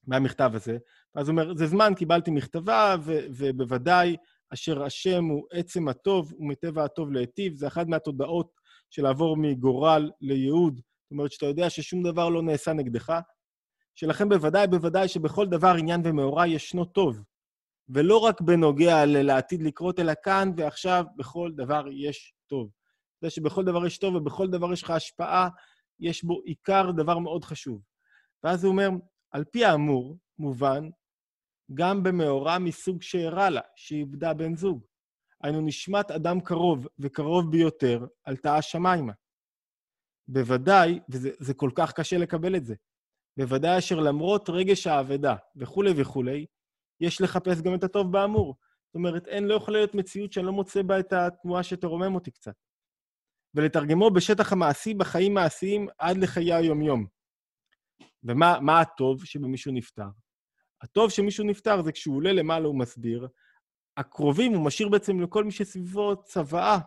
מהמכתב הזה. אז הוא אומר, זה זמן, קיבלתי מכתבה, ו, ובוודאי אשר השם הוא עצם הטוב ומטבע הטוב להיטיב. זה אחת מהתודעות של לעבור מגורל לייעוד. זאת אומרת, שאתה יודע ששום דבר לא נעשה נגדך, שלכם בוודאי, בוודאי שבכל דבר עניין ומאורע ישנו טוב. ולא רק בנוגע לעתיד לקרות, אלא כאן ועכשיו, בכל דבר יש טוב. זה שבכל דבר יש טוב ובכל דבר יש לך השפעה, יש בו עיקר דבר מאוד חשוב. ואז הוא אומר, על פי האמור, מובן, גם במאורע מסוג שאירע לה, שאיבדה בן זוג. היינו נשמת אדם קרוב, וקרוב ביותר, עלתה השמיימה. בוודאי, וזה כל כך קשה לקבל את זה, בוודאי אשר למרות רגש האבדה וכולי וכולי, יש לחפש גם את הטוב באמור. זאת אומרת, אין, לא יכולה להיות מציאות שאני לא מוצא בה את התנועה שתרומם אותי קצת. ולתרגמו בשטח המעשי, בחיים מעשיים, עד לחיי היומיום. ומה הטוב שבמישהו נפטר? הטוב שמישהו נפטר זה כשהוא עולה למעלה, הוא מסביר. הקרובים, הוא משאיר בעצם לכל מי שסביבו צוואה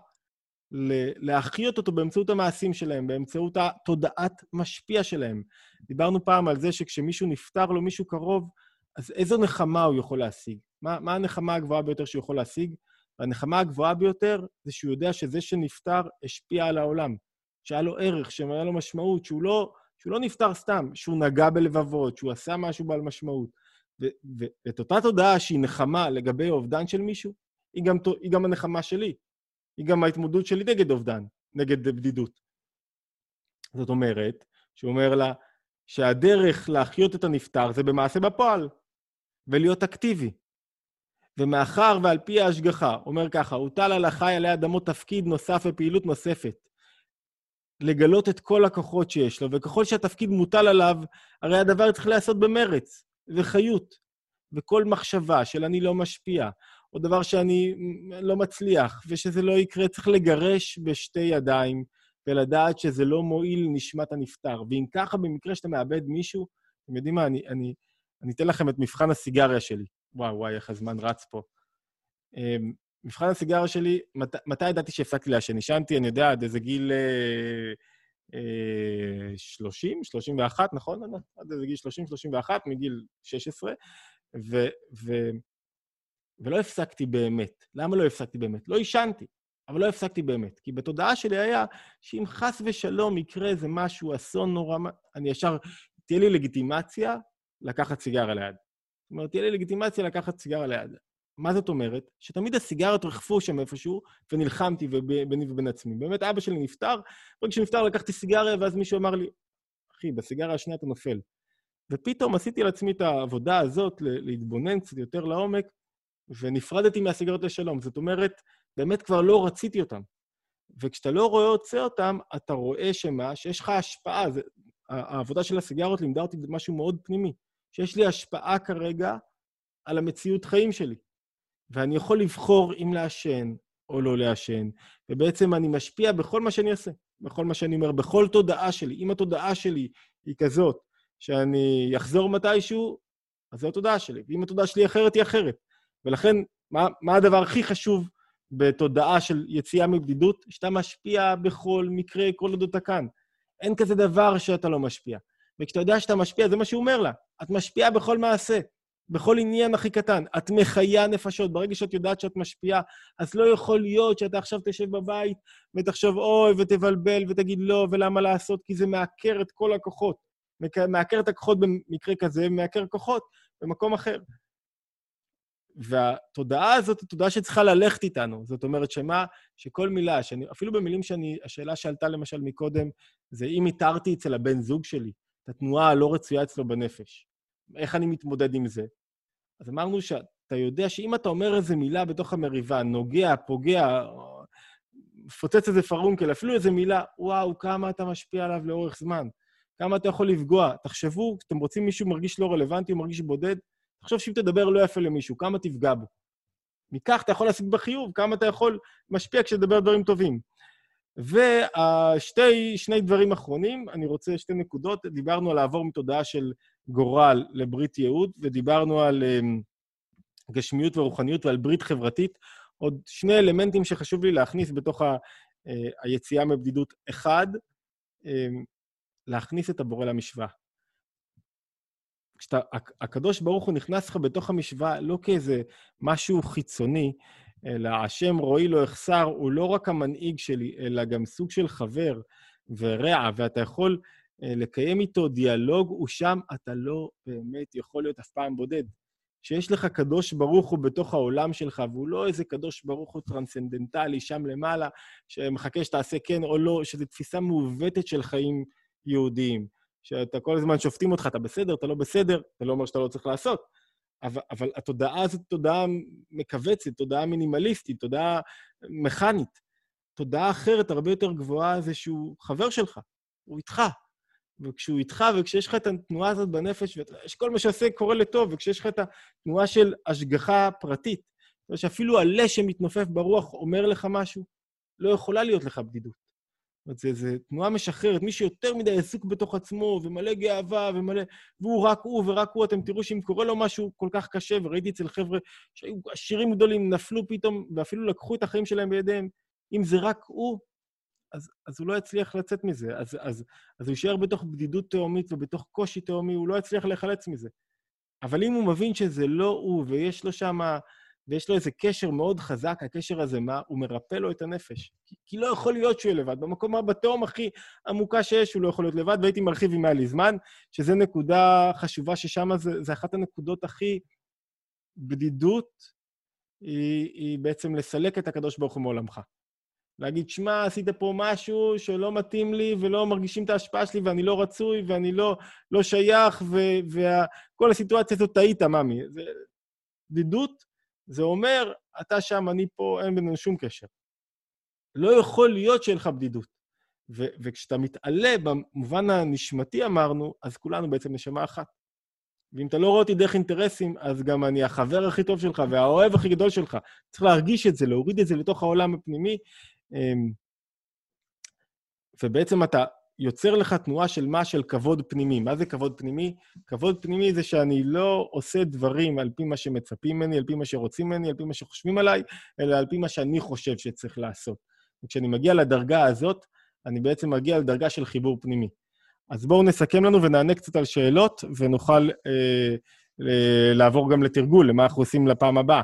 להחיות אותו באמצעות המעשים שלהם, באמצעות התודעת משפיע שלהם. דיברנו פעם על זה שכשמישהו נפטר לו מישהו קרוב, אז איזו נחמה הוא יכול להשיג? מה, מה הנחמה הגבוהה ביותר שהוא יכול להשיג? והנחמה הגבוהה ביותר זה שהוא יודע שזה שנפטר השפיע על העולם, שהיה לו ערך, שהיה לו משמעות, שהוא לא, שהוא לא נפטר סתם, שהוא נגע בלבבות, שהוא עשה משהו בעל משמעות. ואת אותה תודעה שהיא נחמה לגבי אובדן של מישהו, היא גם, היא גם הנחמה שלי. היא גם ההתמודדות שלי נגד אובדן, נגד בדידות. זאת אומרת, שהוא אומר לה שהדרך להחיות את הנפטר זה במעשה בפועל, ולהיות אקטיבי. ומאחר ועל פי ההשגחה, אומר ככה, הוטל על החי עלי אדמות תפקיד נוסף ופעילות נוספת. לגלות את כל הכוחות שיש לו, וככל שהתפקיד מוטל עליו, הרי הדבר צריך להיעשות במרץ וחיות. וכל מחשבה של אני לא משפיע, או דבר שאני לא מצליח, ושזה לא יקרה, צריך לגרש בשתי ידיים, ולדעת שזה לא מועיל לנשמת הנפטר. ואם ככה, במקרה שאתה מאבד מישהו, אתם יודעים מה, אני, אני, אני אתן לכם את מבחן הסיגריה שלי. וואו, וואי, איך הזמן רץ פה. אמ, מבחן הסיגריה שלי, מת, מתי ידעתי שהפסקתי לעשן? עישנתי, אני יודע, עד איזה גיל אה, 30, 31, נכון? עד איזה גיל 30, 31, מגיל 16, ו, ו, ולא הפסקתי באמת. למה לא הפסקתי באמת? לא עישנתי, אבל לא הפסקתי באמת. כי בתודעה שלי היה שאם חס ושלום יקרה איזה משהו, אסון נורא, אני ישר, תהיה לי לגיטימציה לקחת סיגריה ליד. זאת אומרת, תהיה לי לגיטימציה לקחת סיגריה ליד. מה זאת אומרת? שתמיד הסיגריות רכפו שם איפשהו, ונלחמתי ביני ובין עצמי. באמת, אבא שלי נפטר, ברגע שנפטר לקחתי סיגריה, ואז מישהו אמר לי, אחי, בסיגריה השנייה אתה נופל. ופתאום עשיתי על עצמי את העבודה הזאת, להתבונן קצת יותר לעומק, ונפרדתי מהסיגריות לשלום. זאת אומרת, באמת כבר לא רציתי אותן. וכשאתה לא רואה עוצה אותן, אתה רואה שמה? שיש לך השפעה. זה, העבודה של הסיגריות לימדה אותי משהו מאוד פנימי, שיש לי השפעה כרגע על המציאות חיים שלי. ואני יכול לבחור אם לעשן או לא לעשן, ובעצם אני משפיע בכל מה שאני אעשה, בכל מה שאני אומר, בכל תודעה שלי. אם התודעה שלי היא כזאת, שאני אחזור מתישהו, אז זו התודעה שלי, ואם התודעה שלי אחרת, היא אחרת. ולכן, מה, מה הדבר הכי חשוב בתודעה של יציאה מבדידות? שאתה משפיע בכל מקרה, כל עוד אתה כאן. אין כזה דבר שאתה לא משפיע. וכשאתה יודע שאתה משפיע, זה מה שהוא אומר לה, את משפיעה בכל מעשה. בכל עניין הכי קטן. את מחיה נפשות. ברגע שאת יודעת שאת משפיעה, אז לא יכול להיות שאתה עכשיו תשב בבית ותחשוב אוי, ותבלבל ותגיד לא, ולמה לעשות? כי זה מעקר את כל הכוחות. מעקר את הכוחות במקרה כזה, ומעקר כוחות במקום אחר. והתודעה הזאת היא תודעה שצריכה ללכת איתנו. זאת אומרת שמה, שכל מילה, שאני, אפילו במילים שאני, השאלה שעלתה למשל מקודם, זה אם התרתי אצל הבן זוג שלי את התנועה הלא רצויה אצלו בנפש. איך אני מתמודד עם זה? אז אמרנו שאתה יודע שאם אתה אומר איזו מילה בתוך המריבה, נוגע, פוגע, מפוצץ איזה פרונקל, אפילו איזו מילה, וואו, כמה אתה משפיע עליו לאורך זמן. כמה אתה יכול לפגוע. תחשבו, כשאתם רוצים מישהו מרגיש לא רלוונטי או מרגיש בודד, תחשוב שאם תדבר לא יפה למישהו, כמה תפגע בו. מכך אתה יכול להשיג בחיוב, כמה אתה יכול משפיע כשתדבר דברים טובים. ושני דברים אחרונים, אני רוצה שתי נקודות. דיברנו על לעבור מתודעה של גורל לברית ייעוד, ודיברנו על um, גשמיות ורוחניות ועל ברית חברתית. עוד שני אלמנטים שחשוב לי להכניס בתוך ה, uh, היציאה מבדידות. אחד, um, להכניס את הבורא למשוואה. כשאתה, הקדוש ברוך הוא נכנס לך בתוך המשוואה לא כאיזה משהו חיצוני, אלא השם רועי לא אחסר, הוא לא רק המנהיג שלי, אלא גם סוג של חבר ורע, ואתה יכול אה, לקיים איתו דיאלוג, ושם אתה לא באמת יכול להיות אף פעם בודד. שיש לך קדוש ברוך הוא בתוך העולם שלך, והוא לא איזה קדוש ברוך הוא טרנסצנדנטלי שם למעלה, שמחכה שתעשה כן או לא, שזו תפיסה מעוותת של חיים יהודיים. שאתה כל הזמן שופטים אותך, אתה בסדר, אתה לא בסדר, זה לא אומר שאתה לא צריך לעשות. אבל, אבל התודעה הזאת תודעה מכווצת, תודעה מינימליסטית, תודעה מכנית. תודעה אחרת, הרבה יותר גבוהה, זה שהוא חבר שלך, הוא איתך. וכשהוא איתך, וכשיש לך את התנועה הזאת בנפש, וכל מה שעושה קורה לטוב, וכשיש לך את התנועה של השגחה פרטית, שאפילו עלה שמתנופף ברוח אומר לך משהו, לא יכולה להיות לך בדידות. זאת אומרת, זו תנועה משחררת. מי שיותר מדי עסוק בתוך עצמו, ומלא גאווה, ומלא... והוא רק הוא ורק הוא, אתם תראו שאם קורה לו משהו כל כך קשה, וראיתי אצל חבר'ה שהיו עשירים גדולים, נפלו פתאום, ואפילו לקחו את החיים שלהם בידיהם, אם זה רק הוא, אז, אז הוא לא יצליח לצאת מזה. אז, אז, אז הוא יישאר בתוך בדידות תהומית ובתוך קושי תהומי, הוא לא יצליח להיחלץ מזה. אבל אם הוא מבין שזה לא הוא, ויש לו שם... ויש לו איזה קשר מאוד חזק, הקשר הזה, מה? הוא מרפא לו את הנפש. כי, כי לא יכול להיות שהוא יהיה לבד. במקום, בתהום הכי עמוקה שיש, הוא לא יכול להיות לבד, והייתי מרחיב אם היה לי זמן, שזו נקודה חשובה, ששם זה, זה אחת הנקודות הכי... בדידות היא, היא בעצם לסלק את הקדוש ברוך הוא מעולמך. להגיד, שמע, עשית פה משהו שלא מתאים לי ולא מרגישים את ההשפעה שלי ואני לא רצוי ואני לא, לא שייך, וכל הסיטואציה הזאת טעית, ממי. זה בדידות זה אומר, אתה שם, אני פה, אין בינינו שום קשר. לא יכול להיות שיהיה לך בדידות. ו- וכשאתה מתעלה במובן הנשמתי, אמרנו, אז כולנו בעצם נשמה אחת. ואם אתה לא רואה אותי דרך אינטרסים, אז גם אני החבר הכי טוב שלך והאוהב הכי גדול שלך. צריך להרגיש את זה, להוריד את זה לתוך העולם הפנימי. אמ, ובעצם אתה יוצר לך תנועה של מה? של כבוד פנימי. מה זה כבוד פנימי? כבוד פנימי זה שאני לא עושה דברים על פי מה שמצפים ממני, על פי מה שרוצים ממני, על פי מה שחושבים עליי, אלא על פי מה שאני חושב שצריך לעשות. וכשאני מגיע לדרגה הזאת, אני בעצם מגיע לדרגה של חיבור פנימי. אז בואו נסכם לנו ונענה קצת על שאלות, ונוכל אה, לעבור גם לתרגול, למה אנחנו עושים לפעם הבאה.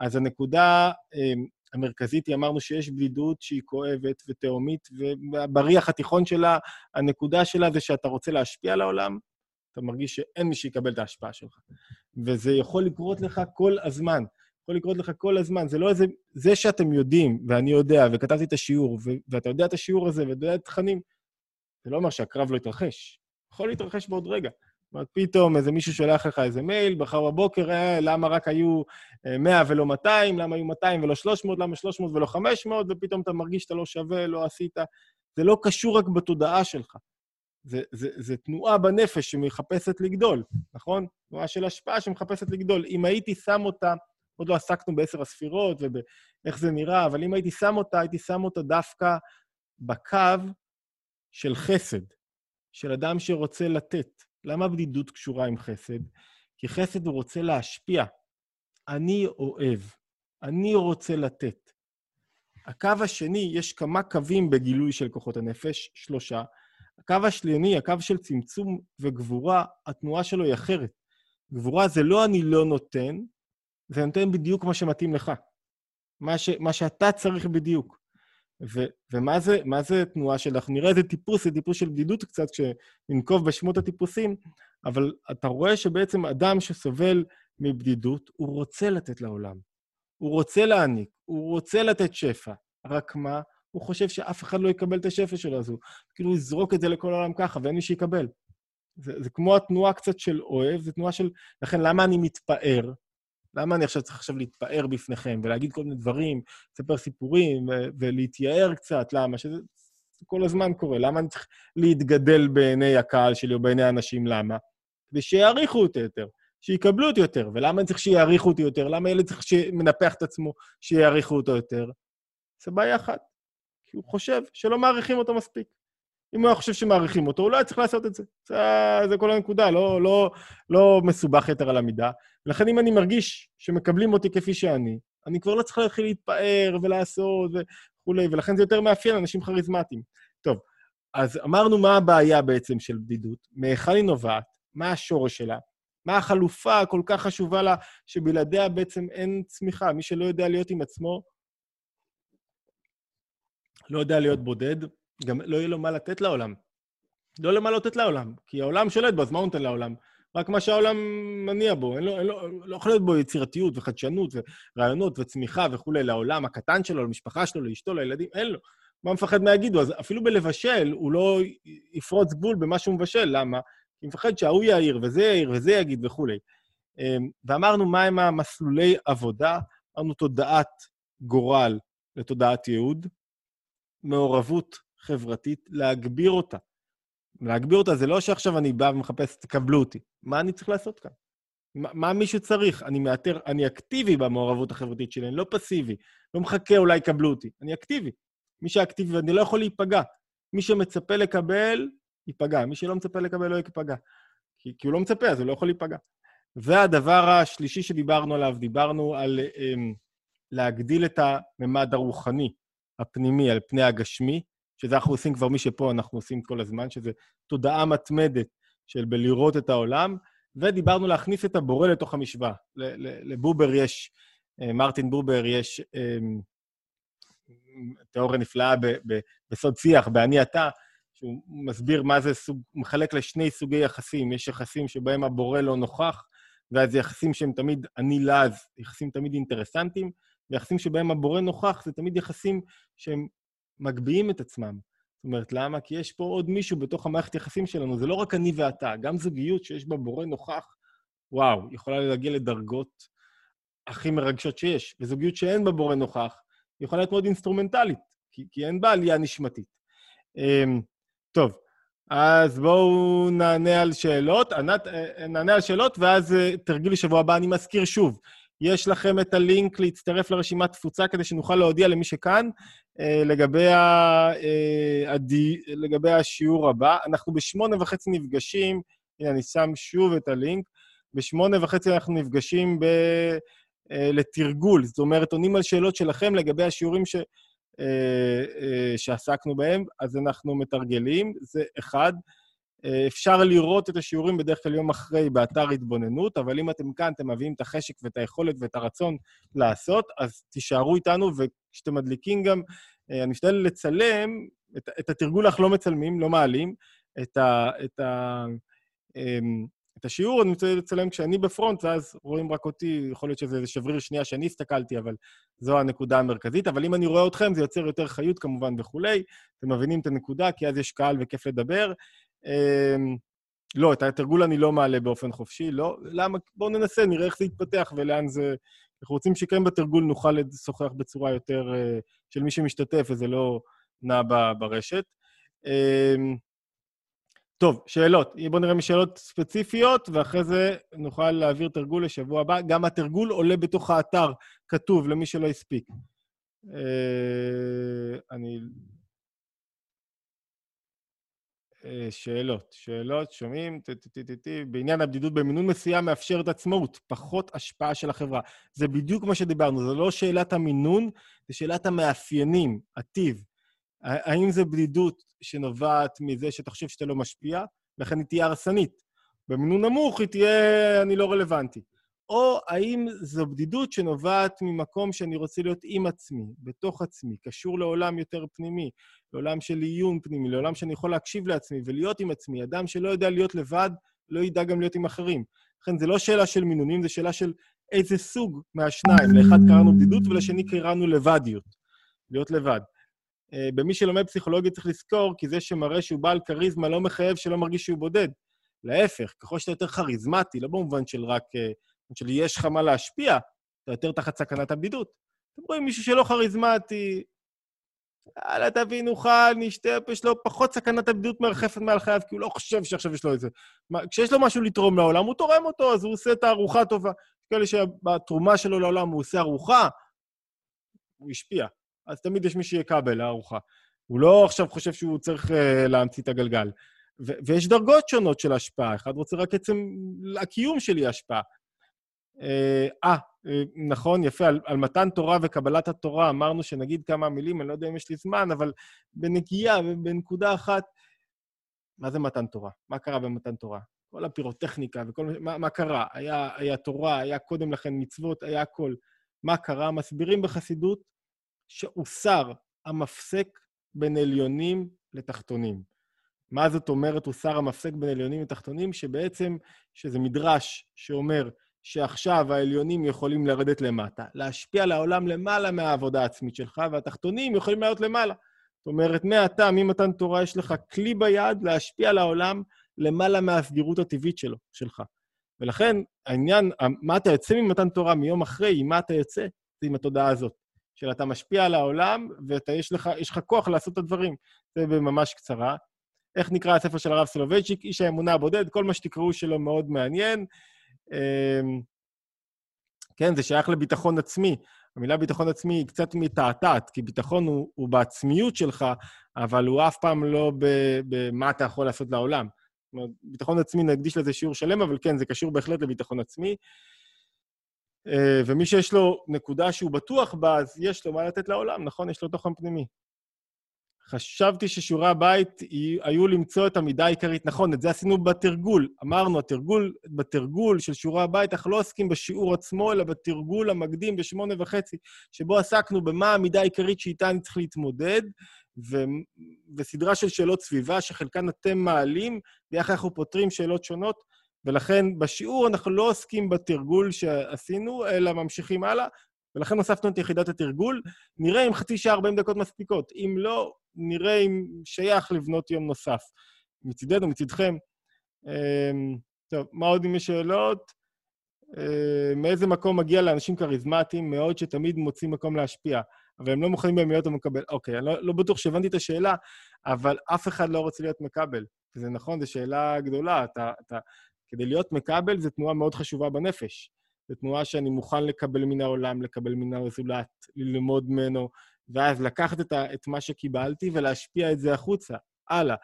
אז הנקודה אה, המרכזית היא, אמרנו שיש בדידות שהיא כואבת ותהומית, ובריח התיכון שלה, הנקודה שלה זה שאתה רוצה להשפיע על העולם, אתה מרגיש שאין מי שיקבל את ההשפעה שלך. וזה יכול לקרות לך כל הזמן. יכול לקרות לך כל הזמן. זה לא איזה... זה שאתם יודעים, ואני יודע, וכתבתי את השיעור, ו... ואתה יודע את השיעור הזה, ואתה יודע את התכנים, זה לא אומר שהקרב לא יתרחש. יכול להתרחש בעוד רגע. אומרת, פתאום איזה מישהו שולח לך איזה מייל, מחר בבוקר, אה, למה רק היו 100 אה, ולא 200, למה היו 200 ולא 300, למה 300 ולא 500, ופתאום אתה מרגיש שאתה לא שווה, לא עשית. זה לא קשור רק בתודעה שלך. זה, זה, זה תנועה בנפש שמחפשת לגדול, נכון? תנועה של השפעה שמחפשת לגדול. אם הייתי שם אותה, עוד לא עסקנו בעשר הספירות ובאיך זה נראה, אבל אם הייתי שם אותה, הייתי שם אותה דווקא בקו של חסד, של אדם שרוצה לתת, למה בדידות קשורה עם חסד? כי חסד הוא רוצה להשפיע. אני אוהב, אני רוצה לתת. הקו השני, יש כמה קווים בגילוי של כוחות הנפש, שלושה. הקו השני, הקו של צמצום וגבורה, התנועה שלו היא אחרת. גבורה זה לא אני לא נותן, זה נותן בדיוק מה שמתאים לך. מה, ש, מה שאתה צריך בדיוק. ו, ומה זה, זה תנועה של... אנחנו נראה איזה טיפוס, זה טיפוס של בדידות קצת, כשננקוב בשמות הטיפוסים, אבל אתה רואה שבעצם אדם שסובל מבדידות, הוא רוצה לתת לעולם. הוא רוצה להעניק, הוא רוצה לתת שפע. רק מה? הוא חושב שאף אחד לא יקבל את השפע שלו, אז הוא כאילו יזרוק את זה לכל העולם ככה, ואין מי שיקבל. זה, זה כמו התנועה קצת של אוהב, זו תנועה של... לכן, למה אני מתפאר? למה אני עכשיו צריך עכשיו להתפאר בפניכם ולהגיד כל מיני דברים, לספר סיפורים ולהתייער קצת? למה? שזה כל הזמן קורה. למה אני צריך להתגדל בעיני הקהל שלי או בעיני האנשים? למה? כדי שיעריכו אותי יותר, שיקבלו אותי יותר. ולמה אני צריך שיעריכו אותי יותר? למה ילד צריך שמנפח את עצמו, שיעריכו אותו יותר? זו בעיה אחת. כי הוא חושב שלא מעריכים אותו מספיק. אם הוא היה חושב שמעריכים אותו, הוא לא היה צריך לעשות את זה. זה, זה כל הנקודה, לא, לא, לא מסובך יותר על המידה. ולכן אם אני מרגיש שמקבלים אותי כפי שאני, אני כבר לא צריך להתחיל להתפאר ולעשות וכולי, ולכן זה יותר מאפיין אנשים כריזמטיים. טוב, אז אמרנו מה הבעיה בעצם של בדידות, מהיכן היא נובעת, מה השורש שלה. מה החלופה הכל כך חשובה לה, שבלעדיה בעצם אין צמיחה. מי שלא יודע להיות עם עצמו, לא יודע להיות בודד, גם לא יהיה לו מה לתת לעולם. לא למה לתת לעולם, כי העולם שולט בו, אז מה הוא נותן לעולם? רק מה שהעולם מניע בו, אין לו, אין לו, לא יכול להיות בו יצירתיות וחדשנות ורעיונות וצמיחה וכולי, לעולם הקטן שלו, למשפחה שלו, לאשתו, לילדים, אין לו. מה מפחד מה יגידו? אז אפילו בלבשל, הוא לא יפרוץ גבול במה שהוא מבשל, למה? כי מפחד שההוא יעיר, וזה יעיר, וזה יגיד וכולי. אמ, ואמרנו מהם המסלולי עבודה, אמרנו תודעת גורל לתודעת ייעוד, מעורבות חברתית, להגביר אותה. להגביר אותה זה לא שעכשיו אני בא ומחפש, תקבלו אותי. מה אני צריך לעשות כאן? מה, מה מישהו צריך? אני מאתר, אני אקטיבי במעורבות החברתית שלי, אני לא פסיבי. לא מחכה, אולי יקבלו אותי. אני אקטיבי. מי שאקטיבי, ואני לא יכול להיפגע. מי שמצפה לקבל, ייפגע. מי שלא מצפה לקבל, לא ייפגע. כי, כי הוא לא מצפה, אז הוא לא יכול להיפגע. והדבר השלישי שדיברנו עליו, דיברנו על um, להגדיל את הממד הרוחני, הפנימי, על פני הגשמי, שזה אנחנו עושים כבר מי שפה, אנחנו עושים כל הזמן, שזה תודעה מתמדת של בלראות את העולם, ודיברנו להכניס את הבורא לתוך המשוואה. לבובר יש, אה, מרטין בובר יש אמ, תיאוריה נפלאה בסוד שיח, באני אתה, שהוא מסביר מה זה סוג, מחלק לשני סוגי יחסים. יש יחסים שבהם הבורא לא נוכח, ואז יחסים שהם תמיד אני לז, יחסים תמיד אינטרסנטיים, ויחסים שבהם הבורא נוכח זה תמיד יחסים שהם מגביהים את עצמם. זאת אומרת, למה? כי יש פה עוד מישהו בתוך המערכת יחסים שלנו, זה לא רק אני ואתה, גם זוגיות שיש בה בורא נוכח, וואו, יכולה להגיע לדרגות הכי מרגשות שיש. וזוגיות שאין בה בורא נוכח, יכולה להיות מאוד אינסטרומנטלית, כי, כי אין בה עלייה נשמתית. Um, טוב, אז בואו נענה על שאלות. ענת, אה, נענה על שאלות, ואז אה, תרגיל לשבוע הבא. אני מזכיר שוב, יש לכם את הלינק להצטרף לרשימת תפוצה כדי שנוכל להודיע למי שכאן אה, לגבי, ה, אה, הדי, לגבי השיעור הבא. אנחנו בשמונה וחצי נפגשים, הנה, אני שם שוב את הלינק. בשמונה וחצי אנחנו נפגשים ב, אה, לתרגול, זאת אומרת, עונים על שאלות שלכם לגבי השיעורים ש, שעסקנו בהם, אז אנחנו מתרגלים, זה אחד. אפשר לראות את השיעורים בדרך כלל יום אחרי באתר התבוננות, אבל אם אתם כאן, אתם מביאים את החשק ואת היכולת ואת הרצון לעשות, אז תישארו איתנו, וכשאתם מדליקים גם, אה, אני משתדל לצלם, את, את התרגול אנחנו לא מצלמים, לא מעלים, את, ה, את, ה, אמ, את השיעור אני רוצה לצלם כשאני בפרונט, ואז רואים רק אותי, יכול להיות שזה שבריר שנייה שאני הסתכלתי, אבל זו הנקודה המרכזית. אבל אם אני רואה אתכם, זה יוצר יותר חיות כמובן וכולי. אתם מבינים את הנקודה, כי אז יש קהל וכיף לדבר. אמ, לא, את התרגול אני לא מעלה באופן חופשי, לא. למה? בואו ננסה, נראה איך זה יתפתח ולאן זה... אנחנו רוצים שכן בתרגול נוכל לשוחח בצורה יותר uh, של מי שמשתתף, וזה לא נע ברשת. Um, טוב, שאלות. בואו נראה משאלות ספציפיות, ואחרי זה נוכל להעביר תרגול לשבוע הבא. גם התרגול עולה בתוך האתר, כתוב, למי שלא הספיק. Uh, אני אה, שאלות, שאלות, שומעים? טטטטטי. בעניין הבדידות במינון מסוים מאפשרת עצמאות, פחות השפעה של החברה. זה בדיוק מה שדיברנו, זו לא שאלת המינון, זה שאלת המאפיינים, הטיב. האם זו בדידות שנובעת מזה שאתה חושב שאתה לא משפיע, לכן היא תהיה הרסנית. במינון נמוך היא תהיה אני לא רלוונטי. או האם זו בדידות שנובעת ממקום שאני רוצה להיות עם עצמי, בתוך עצמי, קשור לעולם יותר פנימי, לעולם של עיון פנימי, לעולם שאני יכול להקשיב לעצמי ולהיות עם עצמי. אדם שלא יודע להיות לבד, לא ידע גם להיות עם אחרים. לכן, זו לא שאלה של מינונים, זו שאלה של איזה סוג מהשניים. לאחד קראנו בדידות ולשני קראנו לבדיות, להיות לבד. אה, במי שלומד פסיכולוגיה צריך לזכור, כי זה שמראה שהוא בעל כריזמה לא מחייב שלא מרגיש שהוא בודד. להפך, ככל שאתה יותר כריזמטי, לא במובן של רק אה, של יש לך מה להשפיע, אתה יותר תחת סכנת הבדידות. אתם רואים מישהו שלא כריזמטי, יאללה, תביא, נאכל, נשתה, יש לו פחות סכנת הבדידות מרחפת מעל חייו, כי הוא לא חושב שעכשיו יש לו איזה... כשיש לו משהו לתרום לעולם, הוא תורם אותו, אז הוא עושה את הארוחה הטובה. יש כאלה שבתרומה שלו לעולם הוא עושה ארוחה, הוא השפיע. אז תמיד יש מי שיקבל לארוחה. הוא לא עכשיו חושב שהוא צריך uh, להמציא את הגלגל. ויש דרגות שונות של השפעה. אחד רוצה רק עצם הקיום שלי השפעה. אה, אה, נכון, יפה, על, על מתן תורה וקבלת התורה אמרנו שנגיד כמה מילים, אני לא יודע אם יש לי זמן, אבל בנגיעה, בנקודה אחת, מה זה מתן תורה? מה קרה במתן תורה? כל הפירוטכניקה וכל מה, מה קרה. היה, היה תורה, היה קודם לכן מצוות, היה הכל. מה קרה? מסבירים בחסידות שהוסר המפסק בין עליונים לתחתונים. מה זאת אומרת הוסר המפסק בין עליונים לתחתונים? שבעצם, שזה מדרש שאומר שעכשיו העליונים יכולים לרדת למטה, להשפיע על העולם למעלה מהעבודה העצמית שלך, והתחתונים יכולים לעלות למעלה. זאת אומרת, מעתה, ממתן תורה, יש לך כלי ביד להשפיע על העולם למעלה מהסגירות הטבעית שלו, שלך. ולכן, העניין, מה אתה יוצא ממתן תורה מיום אחרי, עם מה אתה יוצא, זה עם התודעה הזאת. של אתה משפיע על העולם, ויש לך, לך כוח לעשות את הדברים. זה בממש קצרה. איך נקרא הספר של הרב סולובייצ'יק? איש האמונה הבודד, כל מה שתקראו שלו מאוד מעניין. אמ, כן, זה שייך לביטחון עצמי. המילה ביטחון עצמי היא קצת מתעתעת, כי ביטחון הוא, הוא בעצמיות שלך, אבל הוא אף פעם לא במה אתה יכול לעשות לעולם. זאת אומרת, ביטחון עצמי, נקדיש לזה שיעור שלם, אבל כן, זה קשור בהחלט לביטחון עצמי. אה, ומי שיש לו נקודה שהוא בטוח בה, אז יש לו מה לתת לעולם, נכון? יש לו תוכן פנימי. חשבתי ששיעורי הבית היו למצוא את המידה העיקרית. נכון, את זה עשינו בתרגול. אמרנו, התרגול, בתרגול של שיעורי הבית, אנחנו לא עוסקים בשיעור עצמו, אלא בתרגול המקדים בשמונה וחצי, שבו עסקנו במה המידה העיקרית שאיתה אני צריך להתמודד, ו... וסדרה של שאלות סביבה, שחלקן אתם מעלים, ואיך אנחנו פותרים שאלות שונות. ולכן בשיעור אנחנו לא עוסקים בתרגול שעשינו, אלא ממשיכים הלאה, ולכן הוספנו את יחידת התרגול. נראה אם חצי שעה, 40 דקות מספיקות. אם לא, נראה אם שייך לבנות יום נוסף. מצידנו, מצידכם. אמ, טוב, מה עוד אם יש שאלות? אמ, מאיזה מקום מגיע לאנשים כריזמטיים מאוד שתמיד מוצאים מקום להשפיע, אבל הם לא מוכנים בהם להיות המקבל? אוקיי, אני לא, לא בטוח שהבנתי את השאלה, אבל אף אחד לא רוצה להיות מקבל. זה נכון, זו שאלה גדולה. אתה, אתה, כדי להיות מקבל זו תנועה מאוד חשובה בנפש. זו תנועה שאני מוכן לקבל מן העולם, לקבל מן הזולת, ללמוד ממנו, ואז לקחת את, ה, את מה שקיבלתי ולהשפיע את זה החוצה, הלאה.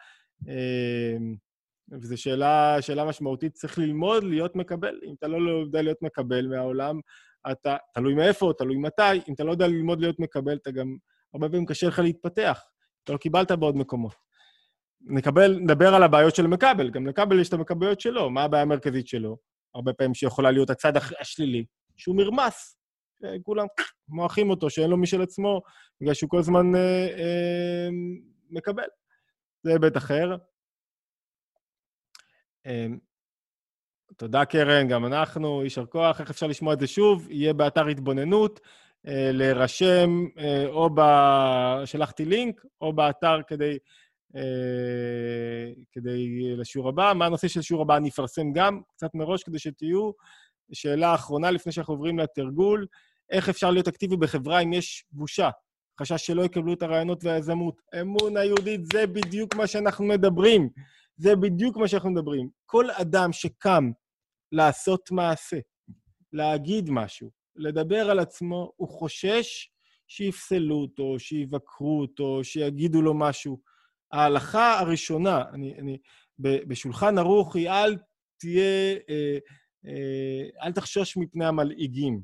אמ, וזו שאלה, שאלה משמעותית, צריך ללמוד להיות מקבל. אם אתה לא יודע להיות מקבל מהעולם, אתה, תלוי מאיפה, תלוי מתי, אם אתה לא יודע ללמוד להיות מקבל, אתה גם, הרבה פעמים קשה לך להתפתח. אתה לא קיבלת בעוד מקומות. נקבל, נדבר על הבעיות של מקבל, גם לקבל יש את המקבליות שלו. מה הבעיה המרכזית שלו? הרבה פעמים שיכולה להיות הצד השלילי, שהוא מרמס. כולם מועכים אותו, שאין לו משל עצמו, בגלל שהוא כל הזמן אה, אה, מקבל. זה היבט אחר. אה, תודה, קרן, גם אנחנו, יישר כוח. איך אפשר לשמוע את זה שוב? יהיה באתר התבוננות, אה, להירשם, אה, או ב... שלחתי לינק, או באתר כדי, כדי לשיעור הבא. מה הנושא של שיעור הבא אני אפרסם גם, קצת מראש, כדי שתהיו. שאלה אחרונה לפני שאנחנו עוברים לתרגול. איך אפשר להיות אקטיבי בחברה אם יש בושה, חשש שלא יקבלו את הרעיונות והיזמות. אמון היהודית, זה בדיוק מה שאנחנו מדברים. זה בדיוק מה שאנחנו מדברים. כל אדם שקם לעשות מעשה, להגיד משהו, לדבר על עצמו, הוא חושש שיפסלו אותו, שיבקרו אותו, שיגידו לו משהו. ההלכה הראשונה, אני, אני, בשולחן ערוך היא אל תהיה, אה, אה, אל תחשוש מפני המלעיגים.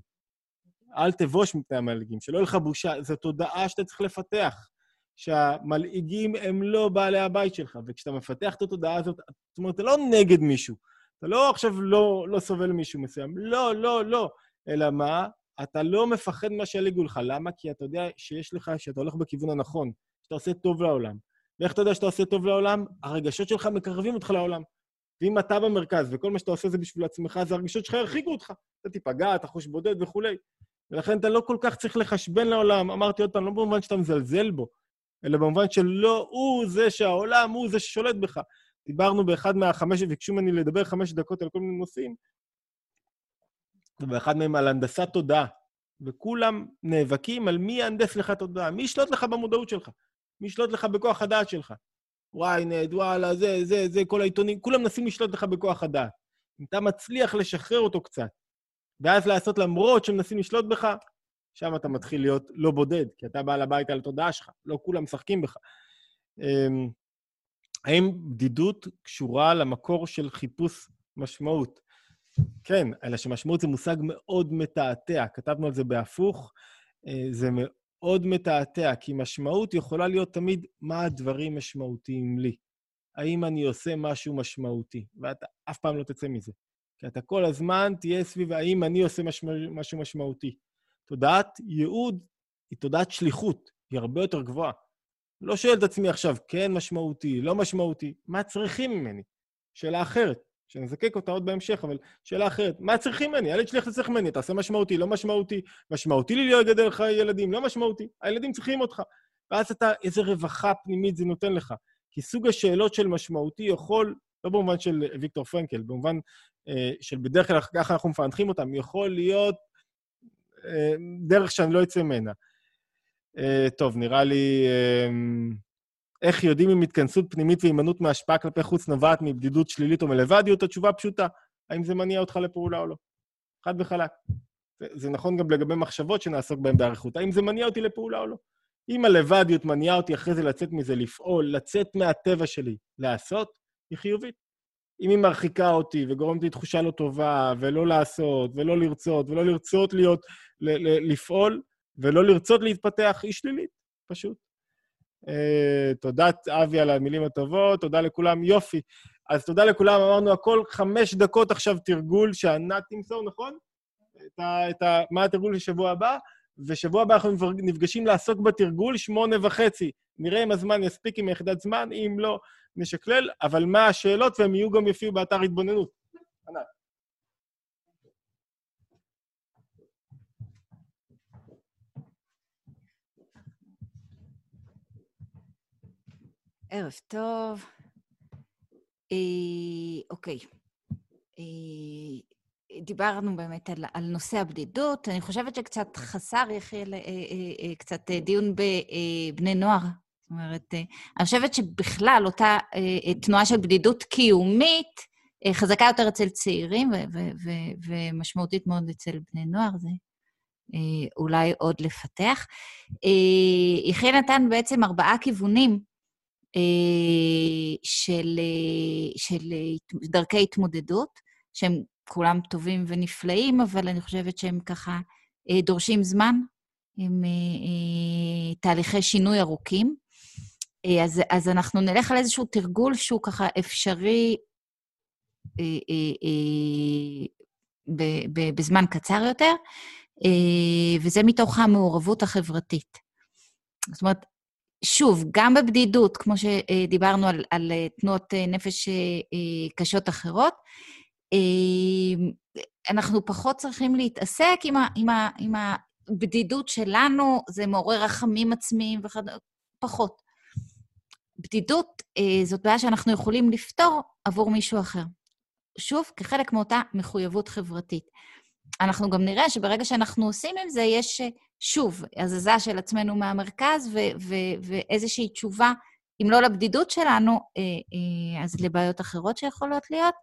אל תבוש מפני המלעיגים, שלא יהיה לך בושה. זו תודעה שאתה צריך לפתח, שהמלעיגים הם לא בעלי הבית שלך, וכשאתה מפתח את התודעה הזאת, זאת אומרת, אתה לא נגד מישהו, אתה לא עכשיו לא, לא סובל מישהו מסוים, לא, לא, לא. אלא מה? אתה לא מפחד מה שיליגו לך. למה? כי אתה יודע שיש לך, שאתה הולך בכיוון הנכון, שאתה עושה טוב לעולם. ואיך אתה יודע שאתה עושה טוב לעולם? הרגשות שלך מקרבים אותך לעולם. ואם אתה במרכז וכל מה שאתה עושה זה בשביל עצמך, אז הרגשות שלך ירחיקו אותך. אתה תיפגע, אתה חוש בודד וכולי. ולכן אתה לא כל כך צריך לחשבן לעולם. אמרתי עוד פעם, לא במובן שאתה מזלזל בו, אלא במובן שלא הוא זה שהעולם, הוא זה ששולט בך. דיברנו באחד מהחמש, ביקשו ממני לדבר חמש דקות על כל מיני נושאים, ובאחד מהם על הנדסת תודעה. וכולם נאבקים על מי יהנדס לך תודעה, מי ישלוט לך במודעות שלך, מי ישלוט לך בכוח הדעת שלך. ynet, וואלה, זה, זה, זה, כל העיתונים, כולם מנסים לשלוט לך בכוח הדעת. אם אתה מצליח לשחרר אותו קצת, ואז לעשות למרות שמנסים לשלוט בך, שם אתה מתחיל להיות לא בודד, כי אתה בעל הבית על התודעה שלך, לא כולם משחקים בך. אמ, האם בדידות קשורה למקור של חיפוש משמעות? כן, אלא שמשמעות זה מושג מאוד מתעתע, כתבנו על זה בהפוך, אה, זה מאוד מתעתע, כי משמעות יכולה להיות תמיד מה הדברים משמעותיים לי. האם אני עושה משהו משמעותי, ואתה אף פעם לא תצא מזה. כי אתה כל הזמן תהיה סביב האם אני עושה משמע, משהו משמעותי. תודעת ייעוד היא תודעת שליחות, היא הרבה יותר גבוהה. לא שואל את עצמי עכשיו, כן משמעותי, לא משמעותי, מה צריכים ממני? שאלה אחרת, שנזקק אותה עוד בהמשך, אבל שאלה אחרת, מה צריכים ממני? הילד שלי איך צריך ממני? תעשה משמעותי, לא משמעותי. משמעותי לי להיות גדל לך ילדים, לא משמעותי. הילדים צריכים אותך. ואז אתה, איזה רווחה פנימית זה נותן לך. כי סוג השאלות של משמעותי יכול, לא במובן של ויקטור פרנקל, במובן אה, של בדרך כלל ככה אנחנו מפענחים אותם, יכול להיות אה, דרך שאני לא אצא ממנה. אה, טוב, נראה לי... אה, איך יודעים אם התכנסות פנימית והימנעות מהשפעה כלפי חוץ נובעת מבדידות שלילית או מלבדיות? התשובה פשוטה, האם זה מניע אותך לפעולה או לא. חד וחלק. זה, זה נכון גם לגבי מחשבות שנעסוק בהן באריכות. האם זה מניע אותי לפעולה או לא? אם הלבדיות מניעה אותי אחרי זה לצאת מזה, לפעול, לצאת מהטבע שלי, לעשות, היא חיובית. אם היא מרחיקה אותי וגורמת לי תחושה לא טובה, ולא לעשות, ולא לרצות, ולא לרצות להיות, ל- ל- לפעול, ולא לרצות להתפתח, היא שלילית, פשוט. Uh, תודה, אבי, על המילים הטובות, תודה לכולם, יופי. אז תודה לכולם, אמרנו הכל, חמש דקות עכשיו תרגול שענת תמסור, נכון? את ה, את ה, מה התרגול לשבוע הבא? ושבוע הבא אנחנו נפגשים לעסוק בתרגול שמונה וחצי. נראה אם הזמן יספיק עם יחידת זמן, אם לא, נשקלל, אבל מה השאלות, והם יהיו גם יופיעו באתר התבוננות. ענת. ערב טוב. אה, אוקיי. אה, דיברנו באמת על, על נושא הבדידות. אני חושבת שקצת חסר, יחיאל, אה, אה, אה, קצת דיון בבני נוער. זאת אומרת, אני חושבת שבכלל אותה תנועה של בדידות קיומית חזקה יותר אצל צעירים ומשמעותית מאוד אצל בני נוער, זה אולי עוד לפתח. יחיאל נתן בעצם ארבעה כיוונים של, של דרכי התמודדות, שהם כולם טובים ונפלאים, אבל אני חושבת שהם ככה אה, דורשים זמן, הם אה, אה, תהליכי שינוי ארוכים. אז, אז אנחנו נלך על איזשהו תרגול שהוא ככה אפשרי בזמן קצר יותר, וזה מתוך המעורבות החברתית. זאת אומרת, שוב, גם בבדידות, כמו שדיברנו על, על תנועות נפש קשות אחרות, אנחנו פחות צריכים להתעסק עם, ה, עם, ה, עם הבדידות שלנו, זה מעורר רחמים עצמיים וכדומה, פחות. בדידות אה, זאת בעיה שאנחנו יכולים לפתור עבור מישהו אחר. שוב, כחלק מאותה מחויבות חברתית. אנחנו גם נראה שברגע שאנחנו עושים עם זה, יש, אה, שוב, הזזה של עצמנו מהמרכז ו- ו- ואיזושהי תשובה, אם לא לבדידות שלנו, אה, אז לבעיות אחרות שיכולות להיות.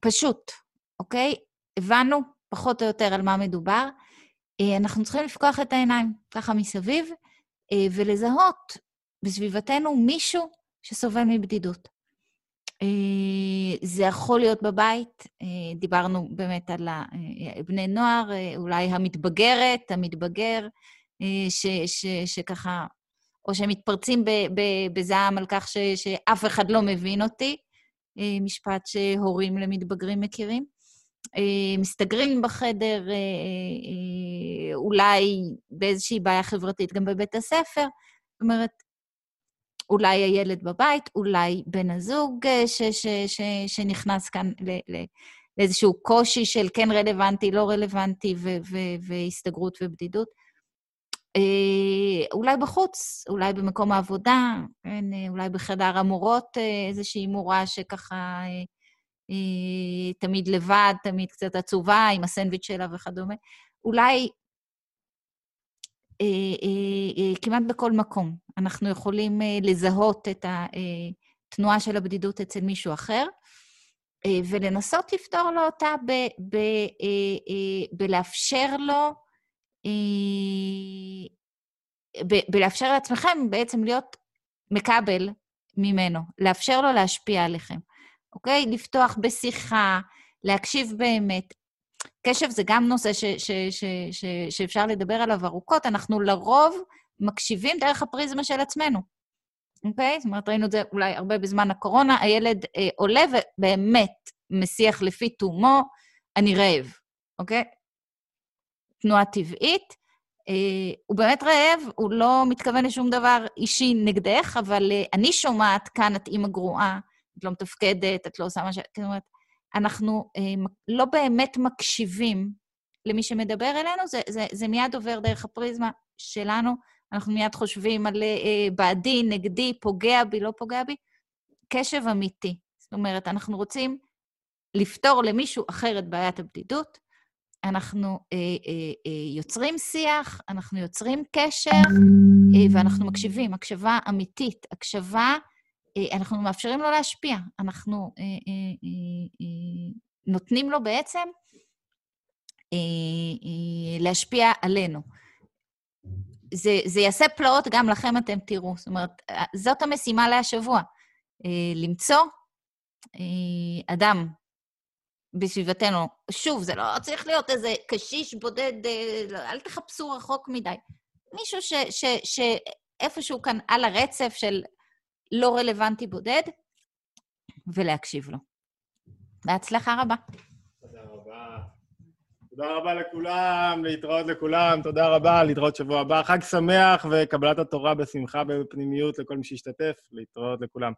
פשוט, אוקיי? הבנו פחות או יותר על מה מדובר. אה, אנחנו צריכים לפקוח את העיניים ככה מסביב אה, ולזהות בסביבתנו מישהו שסובל מבדידות. אה, זה יכול להיות בבית, דיברנו באמת על בני נוער, אולי המתבגרת, המתבגר, ש, ש, שככה, או שהם מתפרצים בזעם על כך ש, שאף אחד לא מבין אותי, אה, משפט שהורים למתבגרים מכירים. אה, מסתגרים בחדר, אה, אולי באיזושהי בעיה חברתית גם בבית הספר. זאת אומרת, אולי הילד בבית, אולי בן הזוג ש, ש, ש, שנכנס כאן ל, ל, לאיזשהו קושי של כן רלוונטי, לא רלוונטי, ו, ו, והסתגרות ובדידות. אה, אולי בחוץ, אולי במקום העבודה, כן, אה, אולי בחדר המורות אה, איזושהי מורה שככה תמיד לבד, תמיד קצת עצובה, עם הסנדוויץ' שלה וכדומה. אולי כמעט בכל מקום אנחנו יכולים לזהות את התנועה של הבדידות אצל מישהו אחר, ולנסות לפתור לו אותה בלאפשר לו בלאפשר לעצמכם בעצם להיות מקבל ממנו, לאפשר לו להשפיע עליכם, אוקיי? לפתוח בשיחה, להקשיב באמת. קשב זה גם נושא ש, ש, ש, ש, שאפשר לדבר עליו ארוכות, אנחנו לרוב מקשיבים דרך הפריזמה של עצמנו. אוקיי? זאת אומרת, ראינו את זה אולי הרבה בזמן הקורונה, הילד אה, עולה ובאמת מסיח לפי תומו, אני רעב, אוקיי? תנועה טבעית. אה, הוא באמת רעב, הוא לא מתכוון לשום דבר אישי נגדך, אבל אה, אני שומעת כאן, את אימא גרועה, את לא מתפקדת, את לא עושה מה ש... זאת אומרת, אנחנו אה, לא באמת מקשיבים למי שמדבר אלינו, זה, זה, זה מיד עובר דרך הפריזמה שלנו, אנחנו מיד חושבים על אה, בעדי, נגדי, פוגע בי, לא פוגע בי. קשב אמיתי. זאת אומרת, אנחנו רוצים לפתור למישהו אחר את בעיית הבדידות, אנחנו אה, אה, אה, יוצרים שיח, אנחנו יוצרים קשר, אה, ואנחנו מקשיבים, הקשבה אמיתית, הקשבה, אה, אנחנו מאפשרים לו להשפיע, אנחנו אה, אה, אה, אה, נותנים לו בעצם אה, אה, להשפיע עלינו. זה, זה יעשה פלאות גם לכם, אתם תראו. זאת אומרת, זאת המשימה להשבוע, אה, למצוא אה, אדם בסביבתנו. שוב, זה לא צריך להיות איזה קשיש בודד, אה, אל תחפשו רחוק מדי. מישהו שאיפשהו כאן על הרצף של לא רלוונטי בודד, ולהקשיב לו. בהצלחה רבה. תודה רבה. תודה רבה לכולם, להתראות לכולם, תודה רבה, להתראות שבוע הבא. חג שמח וקבלת התורה בשמחה ובפנימיות לכל מי שהשתתף, להתראות לכולם.